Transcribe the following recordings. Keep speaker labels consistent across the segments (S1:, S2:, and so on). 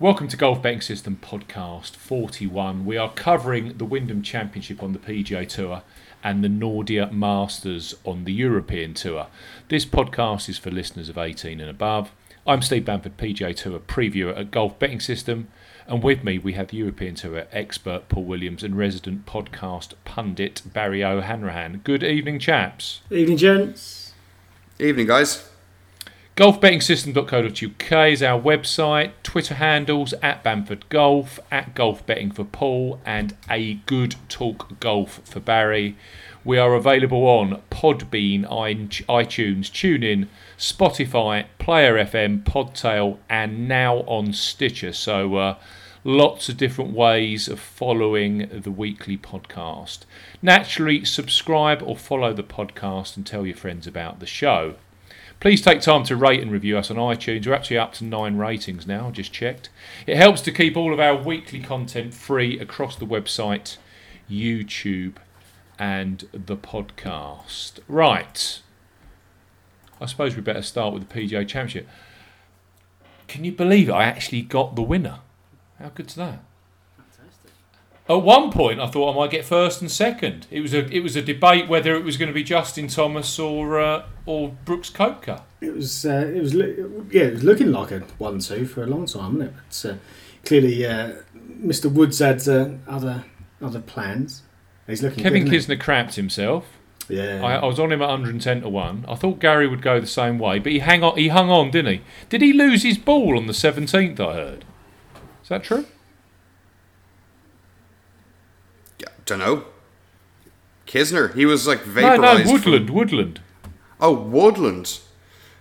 S1: Welcome to Golf Betting System Podcast 41. We are covering the Wyndham Championship on the PGA Tour and the Nordea Masters on the European Tour. This podcast is for listeners of 18 and above. I'm Steve Bamford, PGA Tour previewer at Golf Betting System, and with me we have the European Tour expert Paul Williams and resident podcast pundit Barry O'Hanrahan. Good evening, chaps.
S2: Evening, gents.
S3: Evening, guys.
S1: Golfbettingsystem.co.uk is our website. Twitter handles at Bamford Golf, at Golf Betting for Paul, and a Good Talk Golf for Barry. We are available on Podbean, iTunes, TuneIn, Spotify, Player FM, Podtail, and now on Stitcher. So, uh, lots of different ways of following the weekly podcast. Naturally, subscribe or follow the podcast and tell your friends about the show. Please take time to rate and review us on iTunes. We're actually up to nine ratings now, just checked. It helps to keep all of our weekly content free across the website, YouTube, and the podcast. Right. I suppose we better start with the PGA Championship. Can you believe it? I actually got the winner. How good's that? At one point, I thought I might get first and second. It was a it was a debate whether it was going to be Justin Thomas or uh, or Brooks Koepka.
S2: It was uh, it was yeah it was looking like a one-two for a long time, wasn't it? But uh, clearly, uh, Mr. Woods had uh, other other plans. He's looking.
S1: Kevin
S2: good,
S1: Kisner crapped himself.
S2: Yeah,
S1: I, I was on him at 110 to one. I thought Gary would go the same way, but he hang on. He hung on, didn't he? Did he lose his ball on the 17th? I heard. Is that true?
S3: Yeah, don't know. Kisner, he was like vaporized.
S1: no, no, Woodland,
S3: from-
S1: Woodland.
S3: oh, Woodland.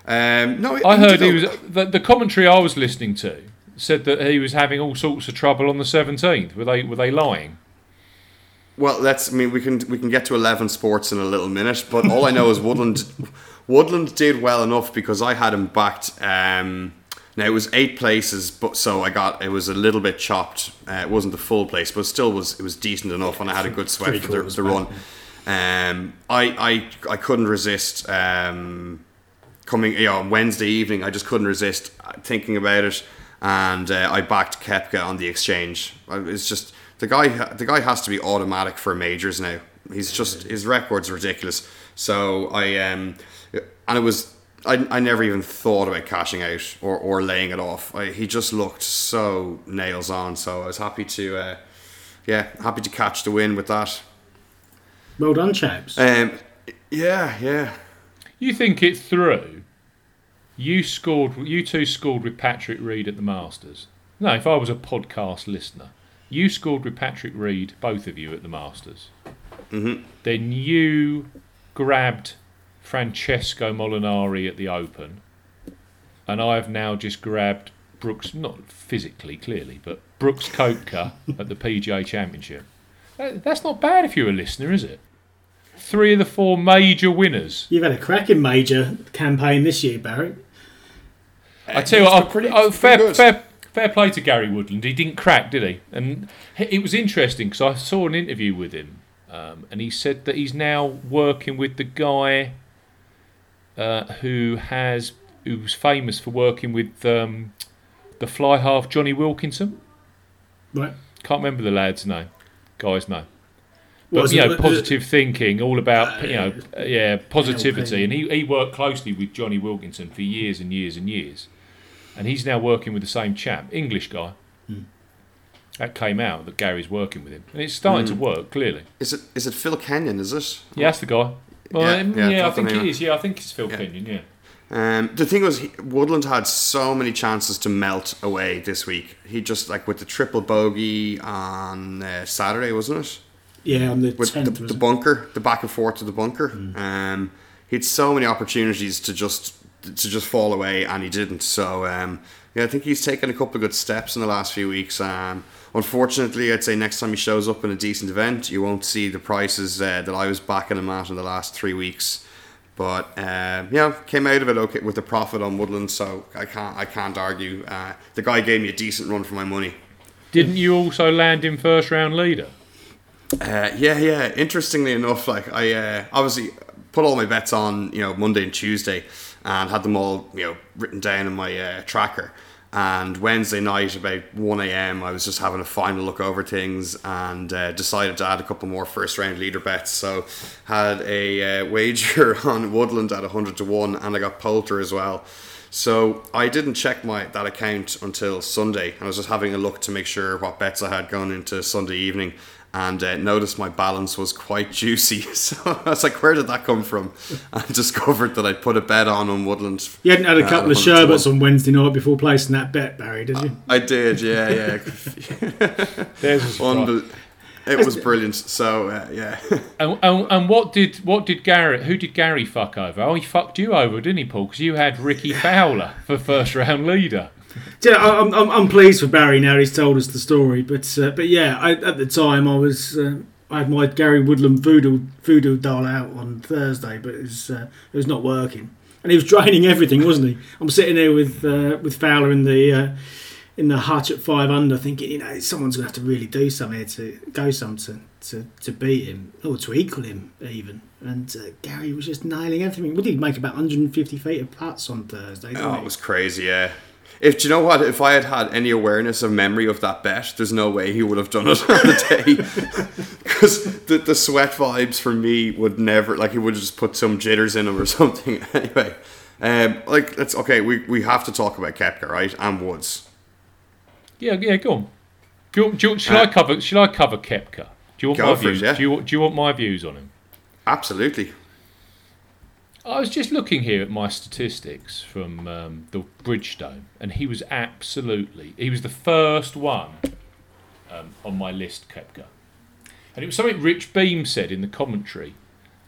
S3: Um, no,
S1: I heard he was the, the commentary I was listening to said that he was having all sorts of trouble on the 17th. Were they were they lying?
S3: Well, let's. I mean, we can we can get to eleven sports in a little minute, but all I know is Woodland. Woodland did well enough because I had him backed. Um, now it was eight places, but so I got it was a little bit chopped. Uh, it wasn't the full place, but still was it was decent enough, and I had a good sweat for the, the run. Um, I, I I couldn't resist um, coming you know on Wednesday evening. I just couldn't resist thinking about it, and uh, I backed Koepka on the exchange. It's just the guy. The guy has to be automatic for majors now. He's just his record's ridiculous. So I um, and it was. I, I never even thought about cashing out or, or laying it off. I, he just looked so nails on. So I was happy to, uh, yeah, happy to catch the win with that.
S2: well done, chaps.
S3: Um, yeah, yeah.
S1: You think it through? You scored. You two scored with Patrick Reed at the Masters. No, if I was a podcast listener, you scored with Patrick Reed, both of you at the Masters.
S3: Mhm.
S1: Then you grabbed Francesco Molinari at the Open, and I've now just grabbed Brooks, not physically clearly, but Brooks Koepka at the PGA Championship. That- That's not bad if you're a listener, is it? Three of the four major winners.
S2: You've had a cracking major campaign this year, Barry.
S1: I tell you, what,
S3: pretty-
S1: I, oh,
S3: it's
S1: fair, fair, fair play to Gary Woodland. He didn't crack, did he? And it was interesting because I saw an interview with him, um, and he said that he's now working with the guy uh, who has who's famous for working with um, the fly half Jonny Wilkinson.
S2: Right.
S1: Can't remember the lad's name, guy's name. But
S2: was
S1: you
S2: it?
S1: know,
S2: Uh,
S1: positive thinking, all about you know,
S2: uh,
S1: uh, yeah, positivity, and he, he worked closely with Jonny Wilkinson for years and years and years, and he's now working with the same chap, English guy.
S2: Hmm.
S1: That came out that Gary's working with him, and it's starting
S2: Hmm.
S1: to work clearly.
S3: Is it is it Phil Kenyon? Is it?
S1: Yeah, that's the guy. Well,
S3: Yeah,
S1: um,
S3: yeah,
S1: yeah, I think
S3: name-
S1: it is. Yeah, I think it's Phil
S3: Yeah.
S1: Kenyon. Yeah.
S3: Um, the thing was, he, Woodland had so many chances to melt away this week. He just like with the triple bogey on uh, Saturday, wasn't it?
S2: Yeah, on the
S3: With the,
S2: tenth.
S3: the bunker, the back and forth to the bunker. Um, he had so many opportunities to just to just fall away, and he didn't. So um, yeah, I think he's taken a couple of good steps in the last few weeks. Um, unfortunately, I'd say next time he shows up in a decent event, you won't see the prices uh, that I was backing him at in the last three weeks. But um, yeah, came out of it okay with a profit on Woodland, so I can't I can't argue. Uh, the guy gave me a decent run for my money.
S1: Didn't you also land in first round leader?
S3: Uh, yeah, yeah. Interestingly enough, like I uh, obviously put all my bets on, you know, Monday and Tuesday, and had them all, you know, written down in my uh, tracker. And Wednesday night, about 1 a.m., I was just having a final look over things and uh, decided to add a couple more first round leader bets. So, had a uh, wager on Woodland at 100 to 1, and I got Poulter as well. So, I didn't check my that account until Sunday. I was just having a look to make sure what bets I had going into Sunday evening and uh, noticed my balance was quite juicy. So I was like, where did that come from? And discovered that I'd put a bet on on Woodland.
S2: You hadn't had a
S3: uh,
S2: couple of sherbets on Wednesday night before placing that bet, Barry, did you?
S3: I did, yeah, yeah.
S1: There's a.
S3: Unbel- it was brilliant. So uh, yeah,
S1: And, and, and what did what did Gary? Who did Gary fuck over? Oh, he fucked you over, didn't he, Paul? Because you had Rickie Fowler for first round leader.
S2: Do you know, I- I'm, I'm, I'm pleased for Barry now he's told us the story, but uh, but yeah, I, at the time I was uh, I had my Gary Woodland voodoo voodoo doll out on Thursday, but it was uh, it was not working, and he was draining everything, wasn't he? I'm sitting there with uh, with Fowler in the uh, in the hutch at five under, thinking you know someone's going to have to really do something here to go some to, to, to beat him or to equal him even. And uh, Gary was just nailing everything. We did make about 150 feet of putts on Thursday.
S3: Oh, it was crazy. Yeah. If do you know what? If I had had any awareness of memory of that bet, there's no way he would have done it on the day. Because the, the sweat vibes for me would never like he would just put some jitters in him or something. anyway, um, like let's okay. We, we have to talk about Koepka, right? And Woods.
S1: Yeah, yeah, go on. Do you, do you, shall I
S3: Uh,
S1: cover? Should I cover Koepka? Do you want my
S3: for it,
S1: views?
S3: yeah.
S1: Do you do you want my views on him?
S3: Absolutely.
S1: I was just looking here at my statistics from um, the Bridgestone, and he was absolutely. He was the first one um, on my list, Koepka. And it was something Rich Beem said in the commentary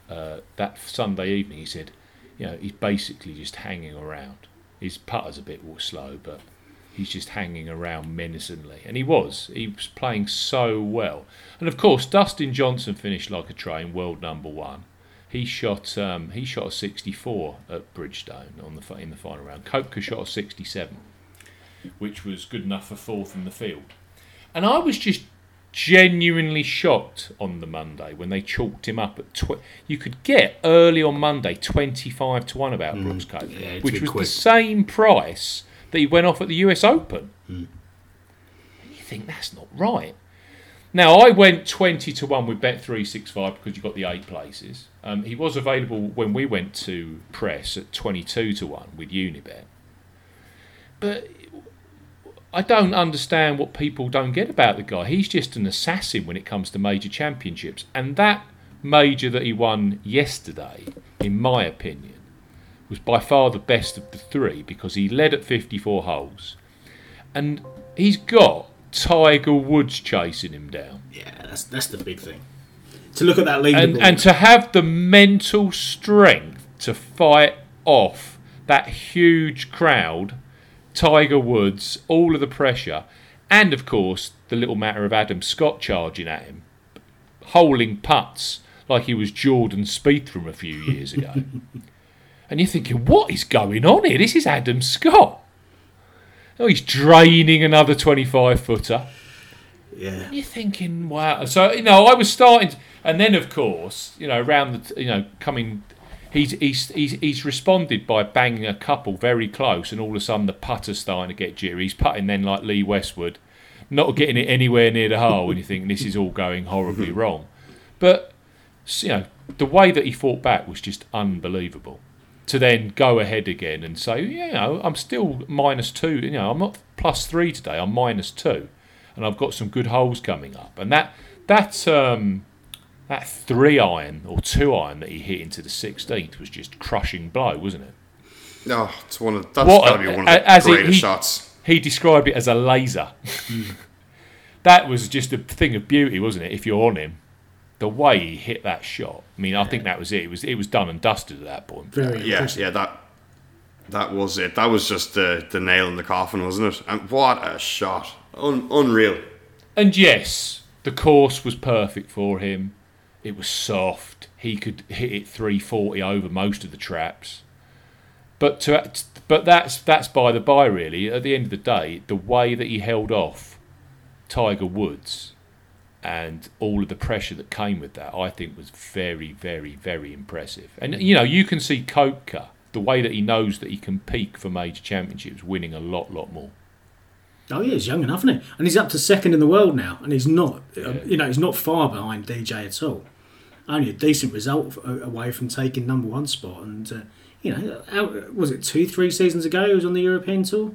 S1: uh, that Sunday evening. He said, you know, he's basically just hanging around. His putter's a bit slow, but he's just hanging around menacingly. And he was. He was playing so well. And of course, Dustin Johnson finished like a train, world number one. He shot um, he shot a 64 at Bridgestone on the in the final round. Koepka shot a 67, which was good enough for fourth in the field. And I was just genuinely shocked on the Monday when they chalked him up at tw- you could get early on Monday 25 to 1 about Brooks Koepka,
S2: Mm. yeah,
S1: which was
S2: quick.
S1: the same price that he went off at the US Open.
S2: Mm.
S1: And you think that's not right. Now I went 20 to 1 with Bet365 because you got the eight places. Um, he was available when we went to press at 22 to 1 with Unibet. But I don't understand what people don't get about the guy. He's just an assassin when it comes to major championships. And that major that he won yesterday, in my opinion, was by far the best of the three because he led at 54 holes. And he's got Tiger Woods chasing him down.
S2: Yeah, that's that's the big thing. To look at that leaderboard,
S1: And, and to have the mental strength to fight off that huge crowd, Tiger Woods, all of the pressure, and of course the little matter of Adam Scott charging at him, holing putts like he was Jordan Spieth from a few years ago. and you're thinking, what is going on here? This is Adam Scott. Oh, he's draining another 25 footer.
S2: yeah,
S1: You're thinking, wow. So you know, I was starting, to, and then of course, you know, around the, you know, coming, he's he's he's he's responded by banging a couple very close, and all of a sudden the putter's starting to get jittery. He's putting then like Lee Westwood, not getting it anywhere near the hole, and you think this is all going horribly wrong. But you know, the way that he fought back was just unbelievable. To then go ahead again and say, you know, I'm still minus two. You know, I'm not plus three today. I'm minus two and I've got some good holes coming up. And that that um, that three iron or two iron that he hit into the 16th was just crushing blow, wasn't it?
S3: No, it's one of that's
S1: What
S3: gotta be one of the
S1: as he-
S3: greatest
S1: he-
S3: shots.
S1: He described it as a laser. that was just a thing of beauty, wasn't it? If you're on him, the way he hit that shot. I mean, I think that was it. It was it was done and dusted at that point.
S2: very
S3: Yeah,
S2: impressive.
S3: yeah, that that was it. That was just the the nail in the coffin, wasn't it? And what a shot! Un, unreal.
S1: And yes, the course was perfect for him. It was soft. He could hit it 340 over most of the traps. But to but that's that's by the by really. At the end of the day, the way that he held off Tiger Woods and all of the pressure that came with that, I think was very, very, very impressive. And you know, you can see Koepka, the way that he knows that he can peak for major championships, winning a lot, lot more.
S2: Oh yeah, he's young enough, isn't he? And he's up to second in the world now, and he's not. um, you know, he's not far behind DJ at all. Only a decent result away from taking number one spot. And uh, you know, how, was it two, three seasons ago? He was on the European tour.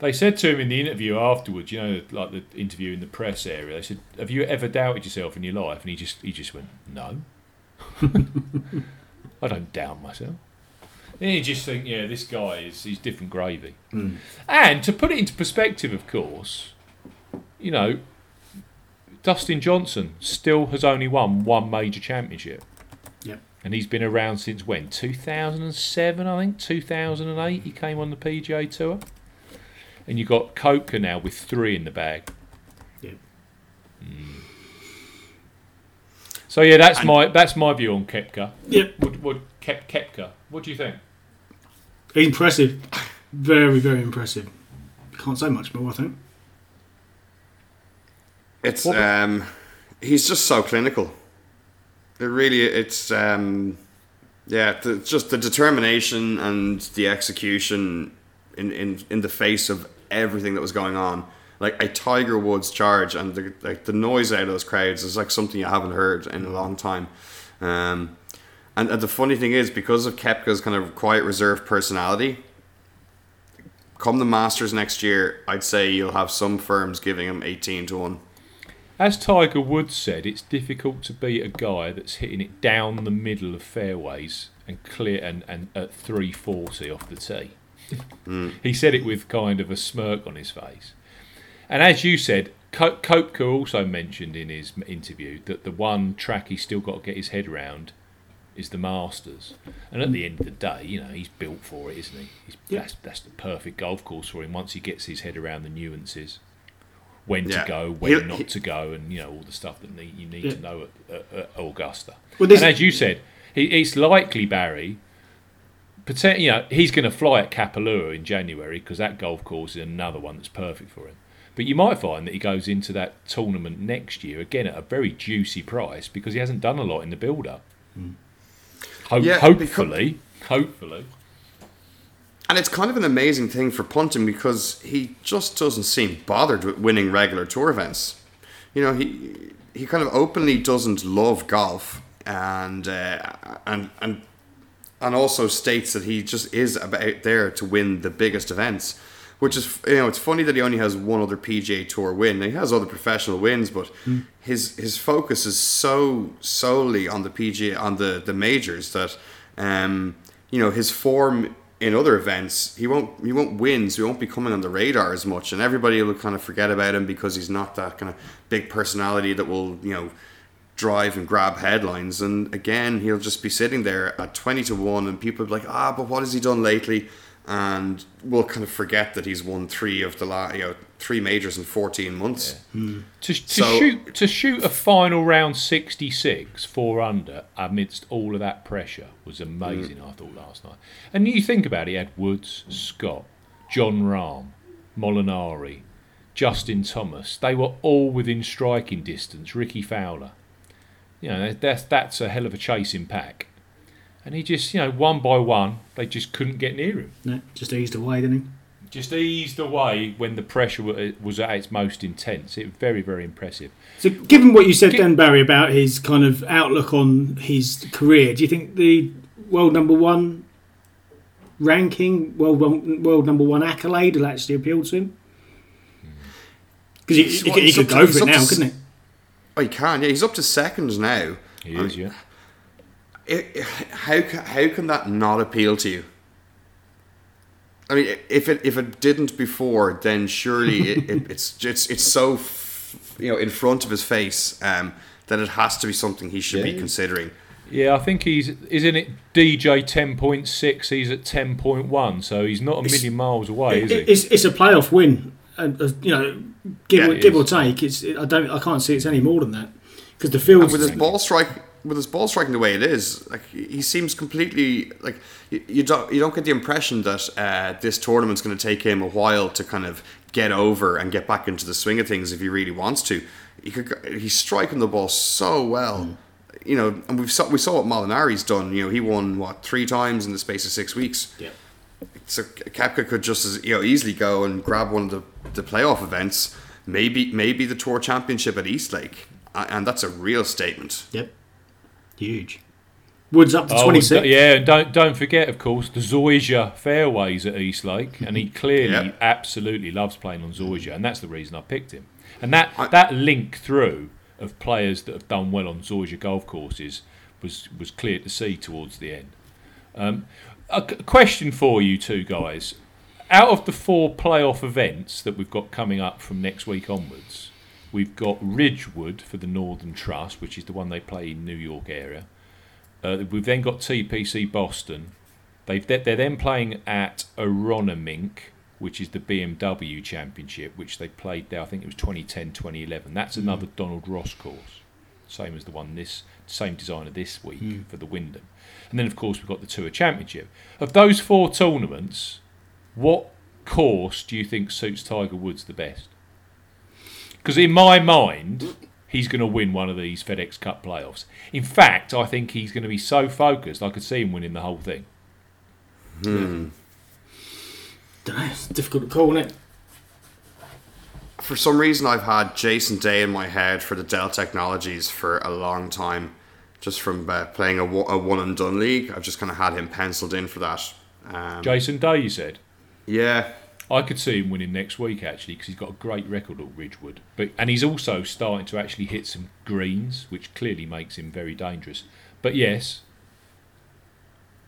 S1: They said to him in the interview afterwards, you know, like the interview in the press area. They said, "Have you ever doubted yourself in your life?" And he just he just went, "No, I don't doubt myself." And you just think, yeah, this guy is he's different gravy. Hmm. And to put it into perspective, of course, you know, Dustin Johnson still has only won one major championship.
S2: Yep.
S1: And he's been around since when? 2007, I think. 2008, he came on the PGA Tour. And you've got Koepka now with three in the bag.
S2: Yep.
S1: So yeah, that's my that's my view on Koepka.
S2: Yep.
S1: What, what Kep, Koepka? What do you think?
S2: Impressive. Very, very impressive. Can't say much more, I think.
S3: It's
S1: What-
S3: um, he's just so clinical. It really, it's um, yeah, the, just the determination and the execution in, in in the face of everything that was going on. Like a Tiger Woods charge and the like the noise out of those crowds is like something you haven't heard in a long time. Um, and, and the funny thing is, because of Koepka's kind of quiet, reserved personality, come the Masters next year, I'd say you'll have some firms giving him eighteen to one.
S1: As Tiger Woods said, it's difficult to beat a guy that's hitting it down the middle of fairways and clear and, and at 340 off the tee. Mm. He said it with kind of a smirk on his face. And as you said, Ko- Koepka also mentioned in his interview that the one track he's still got to get his head around is the Masters. And at the end of the day, you know, he's built for it, isn't he? He's,
S2: Yeah.
S1: that's, that's the perfect golf course for him once he gets his head around the nuances. When
S3: Yeah.
S1: to go, when
S3: He'll-
S1: not
S3: he-
S1: to go, and you know all the stuff that need, you need
S2: Yeah.
S1: to know at, at, at Augusta.
S2: Well, this-
S1: and as you said, he, it's likely Barry. Poten- you know, he's going to fly at Kapalua in January because that golf course is another one that's perfect for him. But you might find that he goes into that tournament next year again at a very juicy price because he hasn't done a lot in the build-up. Ho-
S3: Yeah,
S1: hopefully, hopefully.
S3: And it's kind of an amazing thing for Punton because he just doesn't seem bothered with winning regular tour events. You know, he he kind of openly doesn't love golf, and uh, and and and also states that he just is about there to win the biggest events. Which is, you know, it's funny that he only has one other PGA Tour win. He has other professional wins, but his his focus is so solely on the PGA on the the majors that, um, you know, his form in other events he won't he won't win, so he won't be coming on the radar as much, and everybody will kind of forget about him because he's not that kind of big personality that will you know drive and grab headlines. And again, he'll just be sitting there at 20 to 1, and people will be like, ah, but what has he done lately? And we'll kind of forget that he's won three of the last, you know, three majors in 14 months.
S1: To, to
S3: So-
S1: shoot to shoot a final round 66 four under amidst all of that pressure was amazing I thought last night and you think about it he had Woods Scott Jon Rahm Molinari Justin Thomas they were all within striking distance Rickie Fowler you know that's that's a hell of a chasing pack and he just you know one by one they just couldn't get near him
S2: No, just eased away, didn't he?
S1: just eased away when the pressure uh, was at its most intense it was very very impressive
S2: So, given what you said
S1: Gi-
S2: then, Barry, about his kind of outlook on his career, do you think the world number one ranking, world one, world number one accolade, will actually appeal to him? Because he, he, could- he could go for it now, couldn't he?
S3: Oh, he can, yeah. He's up to seconds now.
S1: he is yeah
S3: It, it- how, ca- how can that not appeal to you? I mean, if it if it didn't before, then surely it, it, it's it's it's so f- you know in front of his face um, that it has to be something he should be considering.
S1: Yeah, I think he's isn't it DJ ten point six. He's at ten point one, so he's not a
S2: It's-
S1: million miles away, is
S2: It-
S1: he?
S2: it's, it's a playoff win, and uh, you know, give,
S3: Yeah,
S2: or, give or take. It's I don't I can't see it's any more than that because the field
S3: with his ball strike, with his ball striking the way it is, like he seems completely like you, you don't you don't get the impression that uh, this tournament's going to take him a while to kind of get over and get back into the swing of things if he really wants to. He could he's striking the ball so well. You know, and we saw we saw what Molinari's done. You know, he won what three times in the space of six weeks.
S2: Yeah.
S3: So Koepka could just as you know easily go and grab one of the, the playoff events, maybe maybe the Tour Championship at Eastlake, A- and that's a real statement.
S2: Yep. Huge. Woods up to
S1: Oh,
S2: 26.
S1: yeah, and don't don't forget, of course, the Zoysia fairways at Eastlake, and he clearly
S3: Yeah.
S1: absolutely loves playing on Zoysia, and that's the reason I picked him. And that
S3: I-
S1: that link through of players that have done well on Zoysia golf courses was was clear to see towards the end. Um, a question for you two guys: out of the four playoff events that we've got coming up from next week onwards, we've got Ridgewood for the Northern Trust, which is the one they play in New York area. Uh, we've then got TPC Boston. They've they're they're then playing at Aronimink, which is the BMW Championship, which they played there. I think it was 2010, 2011. That's another Donald Ross course, same as the one this same designer this week for the Wyndham. And then of course we've got the Tour Championship. Of those four tournaments, what course do you think suits Tiger Woods the best? Because in my mind, he's going to win one of these FedEx Cup playoffs. In fact, I think he's going to be so focused, I could see him winning the whole thing. Hmm.
S2: Dunno, it's difficult to call, isn't it?
S3: For some reason, I've had Jason Day in my head for the Dell Technologies for a long time, just from uh, playing a, a one and done league. I've just kind of had him penciled in for that. Um,
S1: Jason Day, you said.
S3: yeah,
S1: I could see him winning next week actually because he's got a great record at Ridgewood. But and he's also starting to actually hit some greens, which clearly makes him very dangerous. But yes,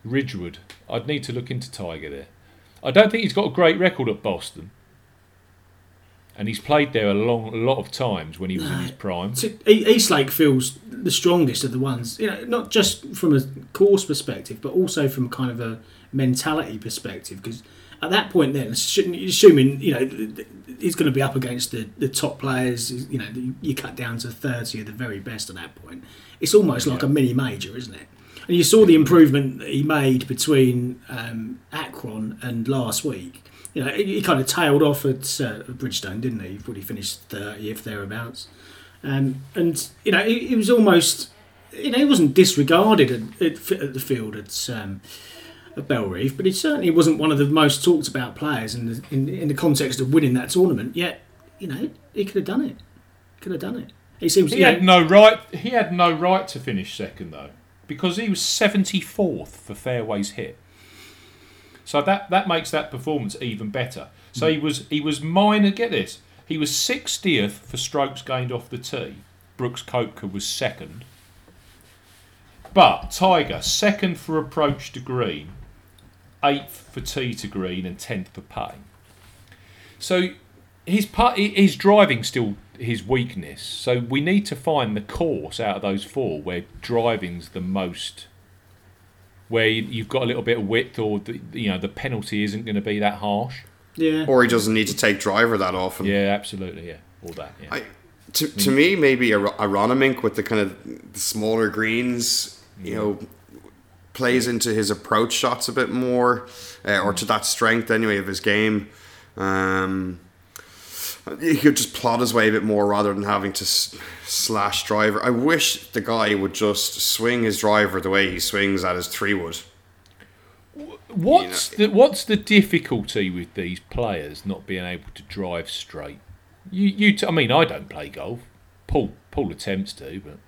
S1: Ridgewood. I'd need to look into Tiger there. I don't think he's got a great record at Boston. And he's played there a long, a lot of times when he was in his prime.
S2: So, Eastlake feels the strongest of the ones, you know, not just from a course perspective, but also from kind of a mentality perspective. Because at that point, then, assuming you know he's going to be up against the, the top players, you know, you cut down to thirty of the very best at that point. It's almost like a mini major, isn't it? And you saw the improvement that he made between um, Akron and last week. You know, he, he kind of tailed off at uh, Bridgestone, didn't he? He Probably finished thirtieth thereabouts. Um, and you know, he, he was almost, you know, he wasn't disregarded at, at, at the field at um, at Bellerive, but he certainly wasn't one of the most talked about players in the in, in the context of winning that tournament. Yet, you know, he could have done it. Could have done it. He seems,
S1: He
S2: know,
S1: had no right. He had no right to finish second though, because he was seventy fourth for fairways hit. So that that makes that performance even better. So he was he was minor. Get this, he was sixtieth for strokes gained off the tee. Brooks Koepka was second, but Tiger second for approach to green, eighth for tee to green, and tenth for putting. So his putt, his driving still his weakness. So we need to find the course out of those four where driving's the most, where you- you've got a little bit of width, or the, you know the penalty isn't going to be that harsh.
S2: yeah.
S3: or he doesn't need to take driver that often.
S1: Yeah, absolutely. Yeah, all that. Yeah.
S3: I, to, to me, maybe a, Aronimink with the kind of the smaller greens, you know, plays into his approach shots a bit more, uh, or to that strength anyway of his game. Um, he could just plod his way a bit more rather than having to s- slash driver. I wish the guy would just swing his driver the way he swings at his three wood.
S1: What's the what's the difficulty with these players not being able to drive straight? You you. T- I mean, I don't play golf. Paul Paul attempts to, but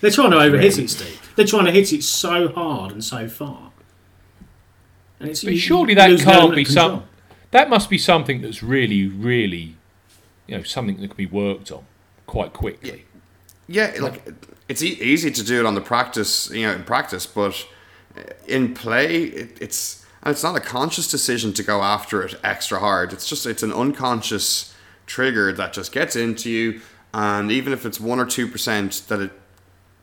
S2: They're trying to overhit it, Steve. They're trying to hit it so hard and so far. And it's,
S1: But
S2: you-
S1: surely that can't be
S2: of control.
S1: some. That must be something that's really, really, you know, something that can be worked on quite quickly.
S3: Yeah, like it's e- easy to do it on the practice, you know, in practice, but in play, it, it's and it's not a conscious decision to go after it extra hard. It's just it's an unconscious trigger that just gets into you, and even if it's one or two percent that it,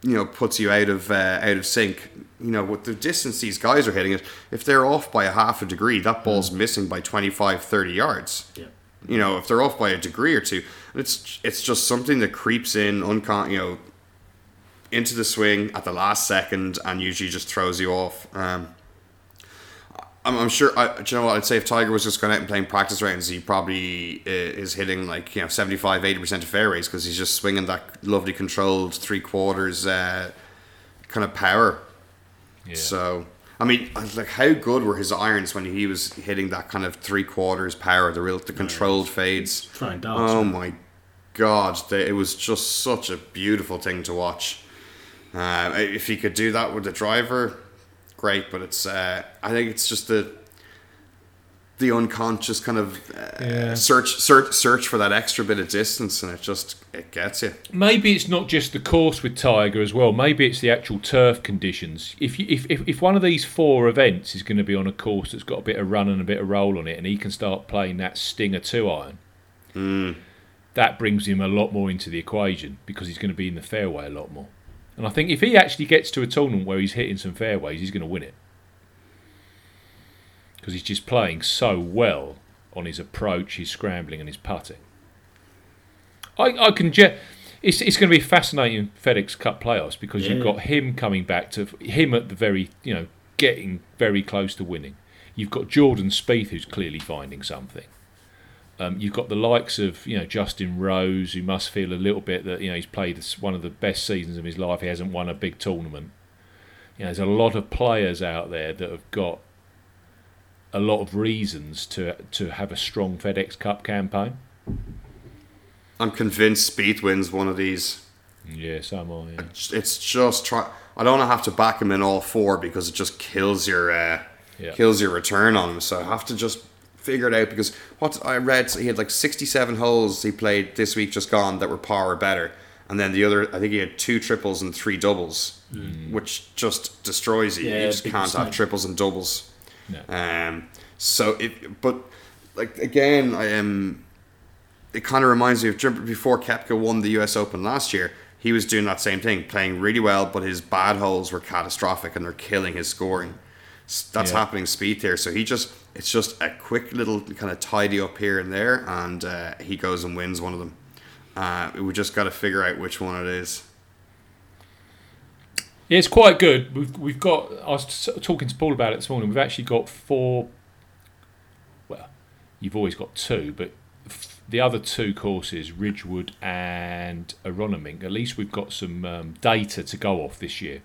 S3: you know, puts you out of uh, out of sync. You know, with the distance these guys are hitting it, if they're off by a half a degree, that ball's missing by 25, 30 yards
S2: Yeah.
S3: you know, if they're off by a degree or two, it's it's just something that creeps in uncon you know into the swing at the last second and usually just throws you off. Um, I'm, I'm sure. I, do you know what? I'd say if Tiger was just going out and playing practice rounds, he probably uh, is hitting like you know 75, 80 percent of fairways because he's just swinging that lovely controlled three quarters uh, kind of power.
S1: Yeah.
S3: So I mean, like how good were his irons when he was hitting that kind of three quarters power, the real the controlled fades.
S2: Throwing darts.
S3: Oh
S2: man.
S3: my god, they, it was just such a beautiful thing to watch. Uh, if he could do that with the driver, great. But it's uh, I think it's just the the unconscious kind of uh,
S1: Yeah.
S3: search search search for that extra bit of distance, and it just it gets you.
S1: Maybe it's not just the course with Tiger as well. Maybe it's the actual turf conditions. If you, if, if if one of these four events is going to be on a course that's got a bit of run and a bit of roll on it, and he can start playing that Stinger two iron, that brings him a lot more into the equation because he's going to be in the fairway a lot more. And I think if he actually gets to a tournament where he's hitting some fairways, he's going to win it because he's just playing so well on his approach, his scrambling, and his putting. I, I can. It's, it's going to be fascinating FedEx Cup playoffs because you've got him coming back to him at the very you know getting very close to winning. You've got Jordan Spieth who's clearly finding something. Um, you've got the likes of you know Justin Rose who must feel a little bit that you know he's played one of the best seasons of his life. He hasn't won a big tournament. You know, there's a lot of players out there that have got a lot of reasons to to have a strong FedEx Cup campaign.
S3: I'm convinced Spieth wins one of these.
S1: Yeah, so am I. Yeah.
S3: It's just try. I don't have to back him in all four because it just kills your uh,
S1: Yeah.
S3: kills your return on him. So I have to just figure it out because what I read he had like 67 holes he played this week just gone that were par or better, and then the other I think he had two triples and three doubles, which just destroys you.
S2: Yeah,
S3: you just can't have triples and doubles.
S1: No.
S3: Um, so it, but like again, I am. It kind of reminds me of do you remember before Koepka won the U.S. Open last year. He was doing that same thing, playing really well, but his bad holes were catastrophic and they're killing his scoring. That's
S1: Yeah.
S3: happening Spieth here. So he just, it's just a quick little kind of tidy up here and there, and uh, he goes and wins one of them. Uh, we just got to figure out which one it is.
S1: It's quite good. We've we've got. I was talking to Paul about it this morning. We've actually got four. Well, you've always got two, but the other two courses, Ridgewood and Aronimink, at least we've got some um, data to go off this year.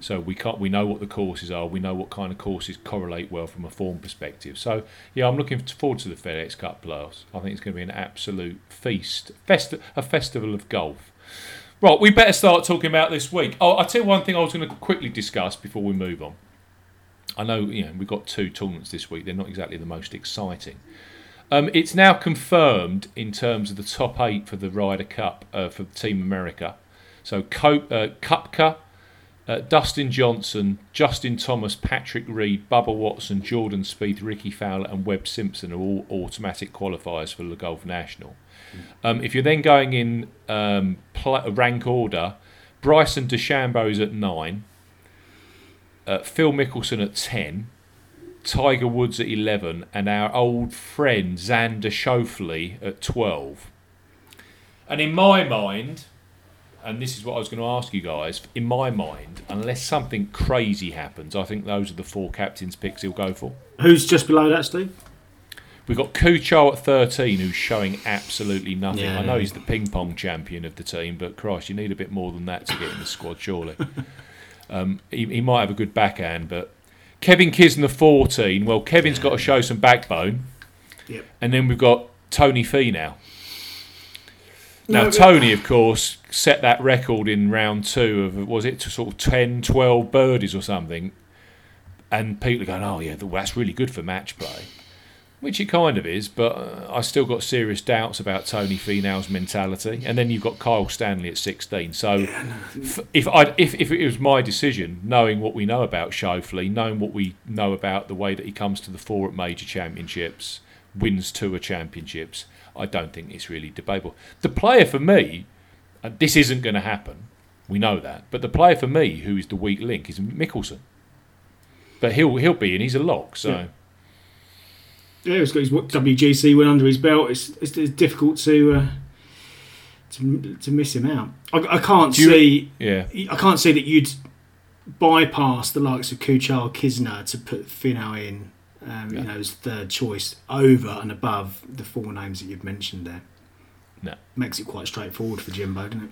S1: So we can't. We know what the courses are. We know what kind of courses correlate well from a form perspective. So yeah, I'm looking forward to the FedEx Cup playoffs. I think it's going to be an absolute feast, festi- a festival of golf. Right, we better start talking about this week. Oh, I'll tell you one thing I was going to quickly discuss before we move on. I know, you know, we've got two tournaments this week. They're not exactly the most exciting. Um, it's now confirmed in terms of the top eight for the Ryder Cup uh, for Team America. So Co- uh, Koepka, uh, Dustin Johnson, Justin Thomas, Patrick Reed, Bubba Watson, Jordan Spieth, Rickie Fowler, and Webb Simpson are all automatic qualifiers for the Golf National. Um, if you're then going in um, pl- rank order, Bryson DeChambeau's at nine, uh, Phil Mickelson at ten, Tiger Woods at eleven, and our old friend Xander Schauffele at twelve. And in my mind, and this is what I was going to ask you guys, in my mind, unless something crazy happens, I think those are the four captains' picks he'll go for.
S2: Who's just below that, Steve?
S1: We've got Kuchar at 13, who's showing absolutely nothing.
S2: Yeah.
S1: I know he's the ping pong champion of the team, but Christ, you need a bit more than that to get in the squad, surely. um, he, he might have a good backhand, but Kevin Kisner 14. Well, Kevin's got to show some backbone.
S2: Yep.
S1: And then we've got Tony Finau,
S2: No,
S1: Tony, of course, set that record in round two of, was it to sort of 10, 12 birdies or something? And people are going, oh, yeah, that's really good for match play. Which it kind of is, but uh, I still got serious doubts about Tony Finau's mentality. And then you've got Kyle Stanley at 16. So f- if, I if, if it was my decision, knowing what we know about Schauffele, knowing what we know about the way that he comes to the fore at major championships, wins tour championships, I don't think it's really debatable. The player for me, and this isn't going to happen, we know that, but the player for me who is the weak link is Mickelson. But he'll he'll be in. He's a lock. So
S2: Yeah. Yeah, he's got his WGC win under his belt. It's, it's, it's difficult to, uh, to to miss him out. I, I can't
S1: you-
S2: see.
S1: yeah,
S2: I can't see that you'd bypass the likes of Kuchar, Kisner to put Finau in, um,
S1: Yeah.
S2: you know, as third choice over and above the four names that you've mentioned there.
S1: no.
S2: Makes it quite straightforward for Jimbo, doesn't it?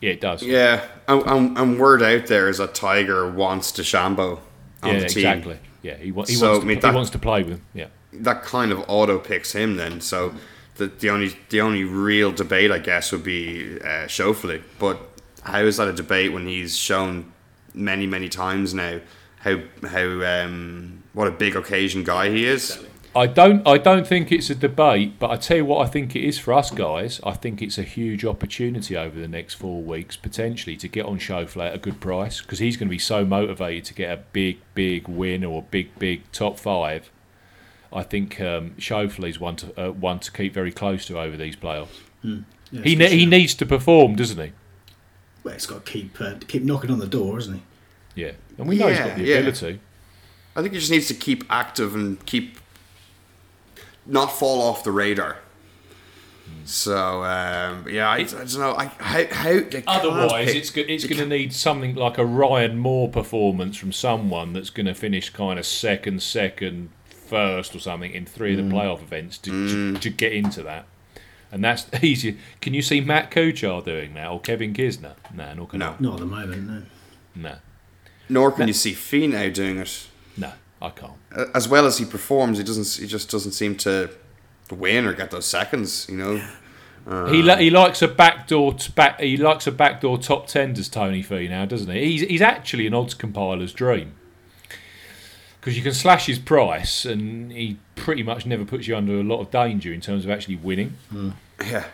S1: Yeah, it does.
S3: Yeah, and, and, and word out there is that Tiger wants DeChambeau on
S1: Yeah,
S3: the team.
S1: exactly. Yeah, he, wa- he
S3: So,
S1: wants
S3: I mean,
S1: to,
S3: that-
S1: he wants to play with him. Yeah.
S3: That kind of auto picks him then. So the, the only the only real debate, I guess, would be uh, Schauffele. But how is that a debate when he's shown many many times now how how um, what a big occasion guy he is?
S1: I don't. I don't think it's a debate, but I tell you what, I think it is for us guys. I think it's a huge opportunity over the next four weeks, potentially, to get on Schauffele at a good price because he's going to be so motivated to get a big, big win or a big, big top five. I think um, Schauffele's one to uh, one to keep very close to over these playoffs.
S2: Yeah,
S1: He ne-
S2: for
S1: he needs to perform, doesn't he?
S2: Well, he's got to keep uh, keep knocking on the door, isn't he?
S1: Yeah, and we know he's got the
S3: yeah.
S1: ability.
S3: I think he just needs to keep active and keep not fall off the radar. So um, yeah, I, I don't know. I, how how they
S1: Otherwise,
S3: pick-
S1: it's go- it's going to need something like a Ryan Moore performance from someone that's going to finish kind of second, second, first, or something in three of the playoff events to, to to get into that. And that's easier. Can you see Matt Kuchar doing that or Kevin Kisner? Nah, nor can
S3: No.
S1: I.
S2: Not at the moment, no.
S1: Nah,
S3: Nor can you see Finau doing it
S1: no, I can't.
S3: As well as he performs. He doesn't. He just doesn't seem to win or get those seconds. You know.
S1: he li- um, he likes a backdoor t- back. He likes a backdoor top ten. Does Tony Finau, doesn't he? He's he's actually an odds compiler's dream because you can slash his price, and he pretty much never puts you under a lot of danger in terms of actually winning.
S3: Yeah.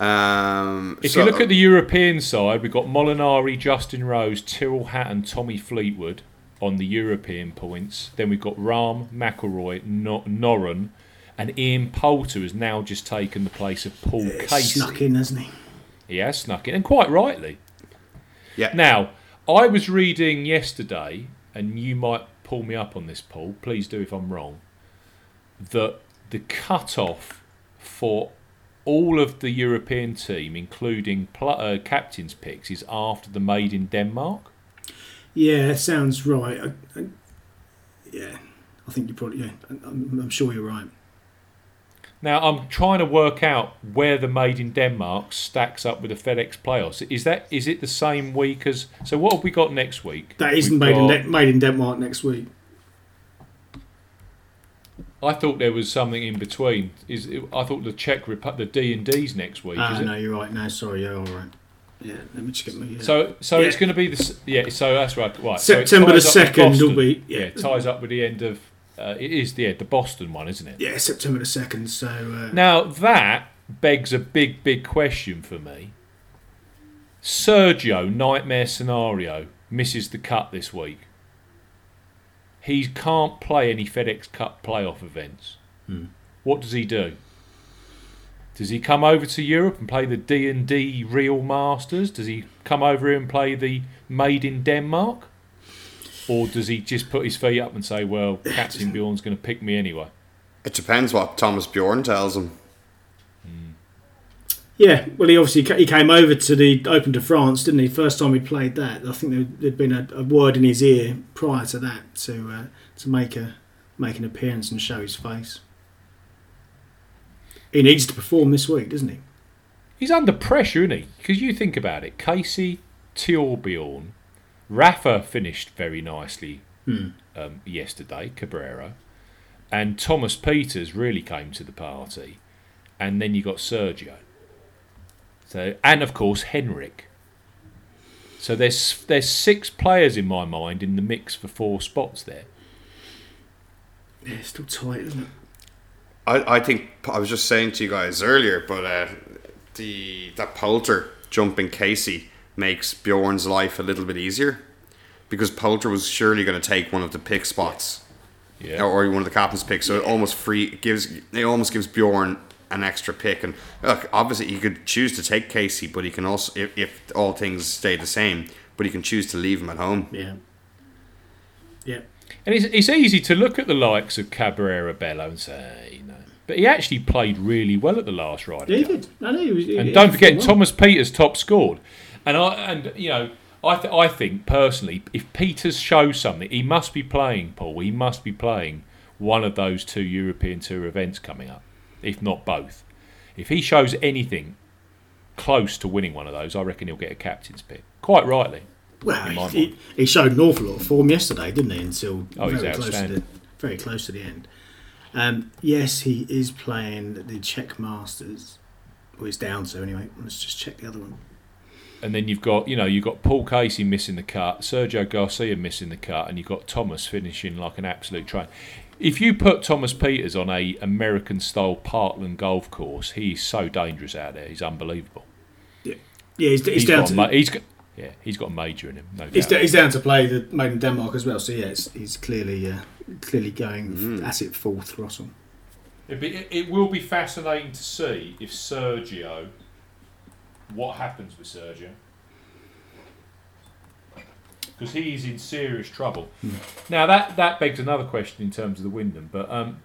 S3: Um,
S1: If
S3: so-
S1: you look at the European side, we've got Molinari, Justin Rose, Tyrrell Hatton, Tommy Fleetwood on the European points. Then we've got Rahm, McIlroy, no- Noren, and Ian Poulter has now just taken the place of Paul Casey.
S2: Snuck in, hasn't he?
S1: He has snuck in, and quite rightly.
S3: yeah.
S1: Now, I was reading yesterday, and you might pull me up on this, Paul. Please do if I'm wrong. That the cut-off for all of the European team, including pl- uh, captain's picks, is after the Made in Denmark.
S2: Yeah, sounds right. I, I, yeah, I think you probably. Yeah, I- I'm, I'm sure you're right.
S1: Now, I'm trying to work out where the Made in Denmark stacks up with the FedEx playoffs. Is that is it the same week as? So, what have we got next week?
S2: That isn't
S1: We've
S2: made in, De- made in Denmark next week.
S1: I thought there was something in between. Is it, I thought the Czech Repu- the D and D's next week.
S2: Ah,
S1: is it?
S2: no, you're right. No, sorry, you're all right. Yeah, let me just get my. Yeah.
S1: So, so
S2: Yeah.
S1: it's going to be the Yeah, so that's right. Right. so
S2: September the
S1: ties up with
S2: second will
S1: Boston.
S2: be.
S1: Yeah,
S2: Yeah,
S1: it ties up with the end of. Uh, it is the yeah, the Boston one, isn't it?
S2: yeah, September the second. So uh,
S1: Now that begs a big, big question for me. Sergio nightmare scenario misses the cut this week. He can't play any FedEx Cup playoff events. Hmm. What does he do? Does he come over to Europe and play the D and D Real Masters? Does he come over here and play the Made in Denmark? Or does he just put his feet up and say, "Well, Captain Bjorn's going to pick me anyway"?
S3: It depends what Thomas Bjorn tells him.
S2: Yeah, well, he obviously he came over to the Open de France, didn't he? First time he played that, I think there- there'd been a, a word in his ear prior to that to uh, to make a make an appearance and show his face. He needs to perform this week, doesn't he?
S1: He's under pressure, isn't he? Because you think about it, Casey, Thorbjorn, Rafa finished very nicely um, yesterday, Cabrera, and Thomas Pieters really came to the party, and then you got Sergio. So and of course Henrik. So there's there's six players in my mind in the mix for four spots there.
S2: Yeah, it's still tight, isn't it?
S3: I, I think I was just saying to you guys earlier, but uh, the that Poulter jumping Casey makes Bjorn's life a little bit easier because Poulter was surely going to take one of the pick spots
S1: Yeah.
S3: or one of the captain's picks, so it almost free it gives it almost gives Bjorn an extra pick. And look, obviously he could choose to take Casey, but he can also if, if all things stay the same, but he can choose to leave him at home.
S2: Yeah. Yeah.
S1: And it's, it's easy to look at the likes of Cabrera Bello and say, no. But he actually played really well at the last Ryder
S2: Yeah, he did. I know. He was, he-
S1: And
S2: he
S1: don't forget,
S2: well.
S1: Thomas Pieters top scored. And I and you know, I th- I think personally, if Pieters shows something, he must be playing Paul. He must be playing one of those two European Tour events coming up, if not both. If he shows anything, close to winning one of those, I reckon he'll get a captain's pick. Quite rightly.
S2: Well, he, he showed an awful lot of form yesterday, didn't he? Until
S1: Oh,
S2: very close to the very close to the end. Um, yes, he is playing the Czech Masters. Well, he's down so anyway. Let's just check the other one.
S1: And then you've got, you know, you've got Paul Casey missing the cut, Sergio Garcia missing the cut, and you've got Thomas finishing like an absolute train. If you put Thomas Pieters on a American style Parkland golf course, he's so dangerous out there. He's unbelievable.
S2: Yeah, he's, he's,
S1: He's
S2: down to
S1: a ma- he's got, yeah, he's got a major in him. No
S2: he's,
S1: doubt.
S2: da- he's down to play the made in Denmark as well. So yeah, it's, he's clearly uh, clearly going at it full throttle.
S1: It'd be, it, it will be fascinating to see if Sergio, what happens with Sergio. Because he is in serious trouble. Now, that, that begs another question in terms of the Wyndham. But um,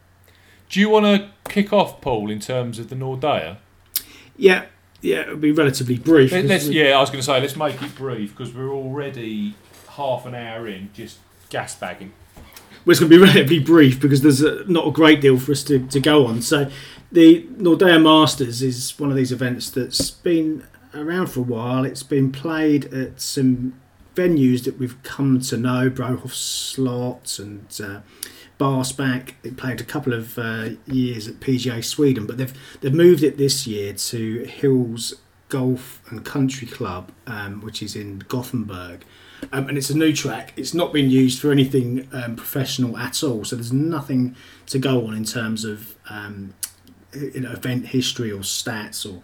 S1: do you want to kick off, Paul, in terms of the Nordea?
S2: Yeah, yeah, it'll be relatively brief.
S1: Let's, yeah, I was going to say, let's make it brief because we're already half an hour in, just gas bagging.
S2: Well, it's going to be relatively brief because there's a, not a great deal for us to, to go on. So, the Nordea Masters is one of these events that's been around for a while. It's been played at some venues that we've come to know, Bro Hof Slott and uh, Barsebäck. It played a couple of uh, years at PGA Sweden, but they've they've moved it this year to Hills Golf and Country Club, um, which is in Gothenburg. Um, and it's a new track. It's not been used for anything um, professional at all, so there's nothing to go on in terms of um, you know event history or stats or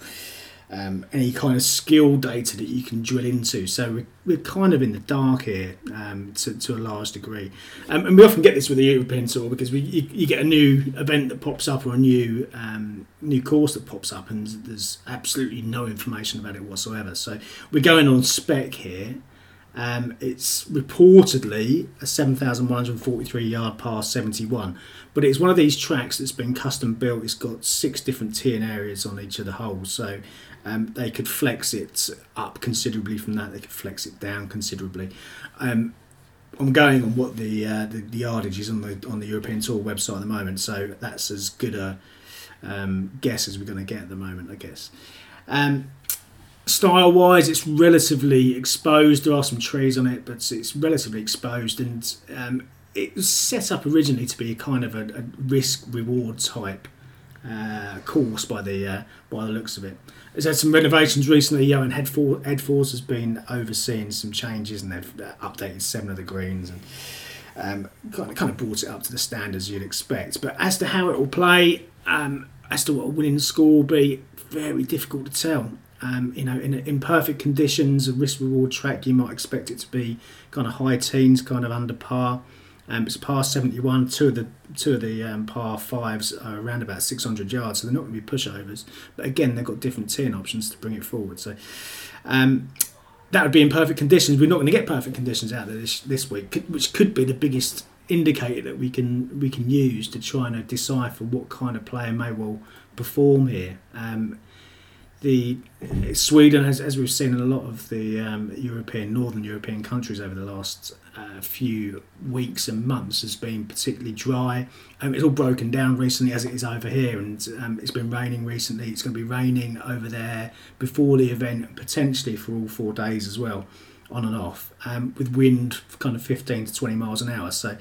S2: um, any kind of skill data that you can drill into. So we're, we're kind of in the dark here um, to, to a large degree. Um, and we often get this with the European Tour because we you, you get a new event that pops up or a new um, new course that pops up and there's absolutely no information about it whatsoever. So we're going on spec here. Um, it's reportedly a 7,143 yard par 71, but it's one of these tracks that's been custom built. It's got six different tee areas on each of the holes, so um, they could flex it up considerably from that. They could flex it down considerably. Um, I'm going on what the, uh, the the yardage is on the on the European Tour website at the moment, so that's as good a um, guess as we're going to get at the moment, I guess. Um, style wise, it's relatively exposed. There are some trees on it, but it's relatively exposed, and um, it was set up originally to be a kind of a, a risk reward type uh, course by the uh, by the looks of it. It's had some renovations recently. Johan Headfor- Headforce has been overseeing some changes, and they've uh, updated seven of the greens and um, kind of kind of brought it up to the standards you'd expect. But as to how it will play, um, as to what a winning score will be, very difficult to tell. Um, you know, in, in perfect conditions, a risk reward track, you might expect it to be kind of high teens, kind of under par. Um, it's par 71. Two of the two of the um, par fives are around about 600 yards, so they're not going to be pushovers. But again, they've got different teeing options to bring it forward. So um, that would be in perfect conditions. We're not going to get perfect conditions out there this, this week, which could be the biggest indicator that we can we can use to try and decipher what kind of player may well perform here. Um, the Sweden, as, as we've seen in a lot of the um, European, northern European countries over the last uh, few weeks and months, has been particularly dry. Um, it's all broken down recently, as it is over here, and um, it's been raining recently. It's going to be raining over there before the event, potentially for all four days as well, on and off, um, with wind kind of 15 to 20 miles an hour. So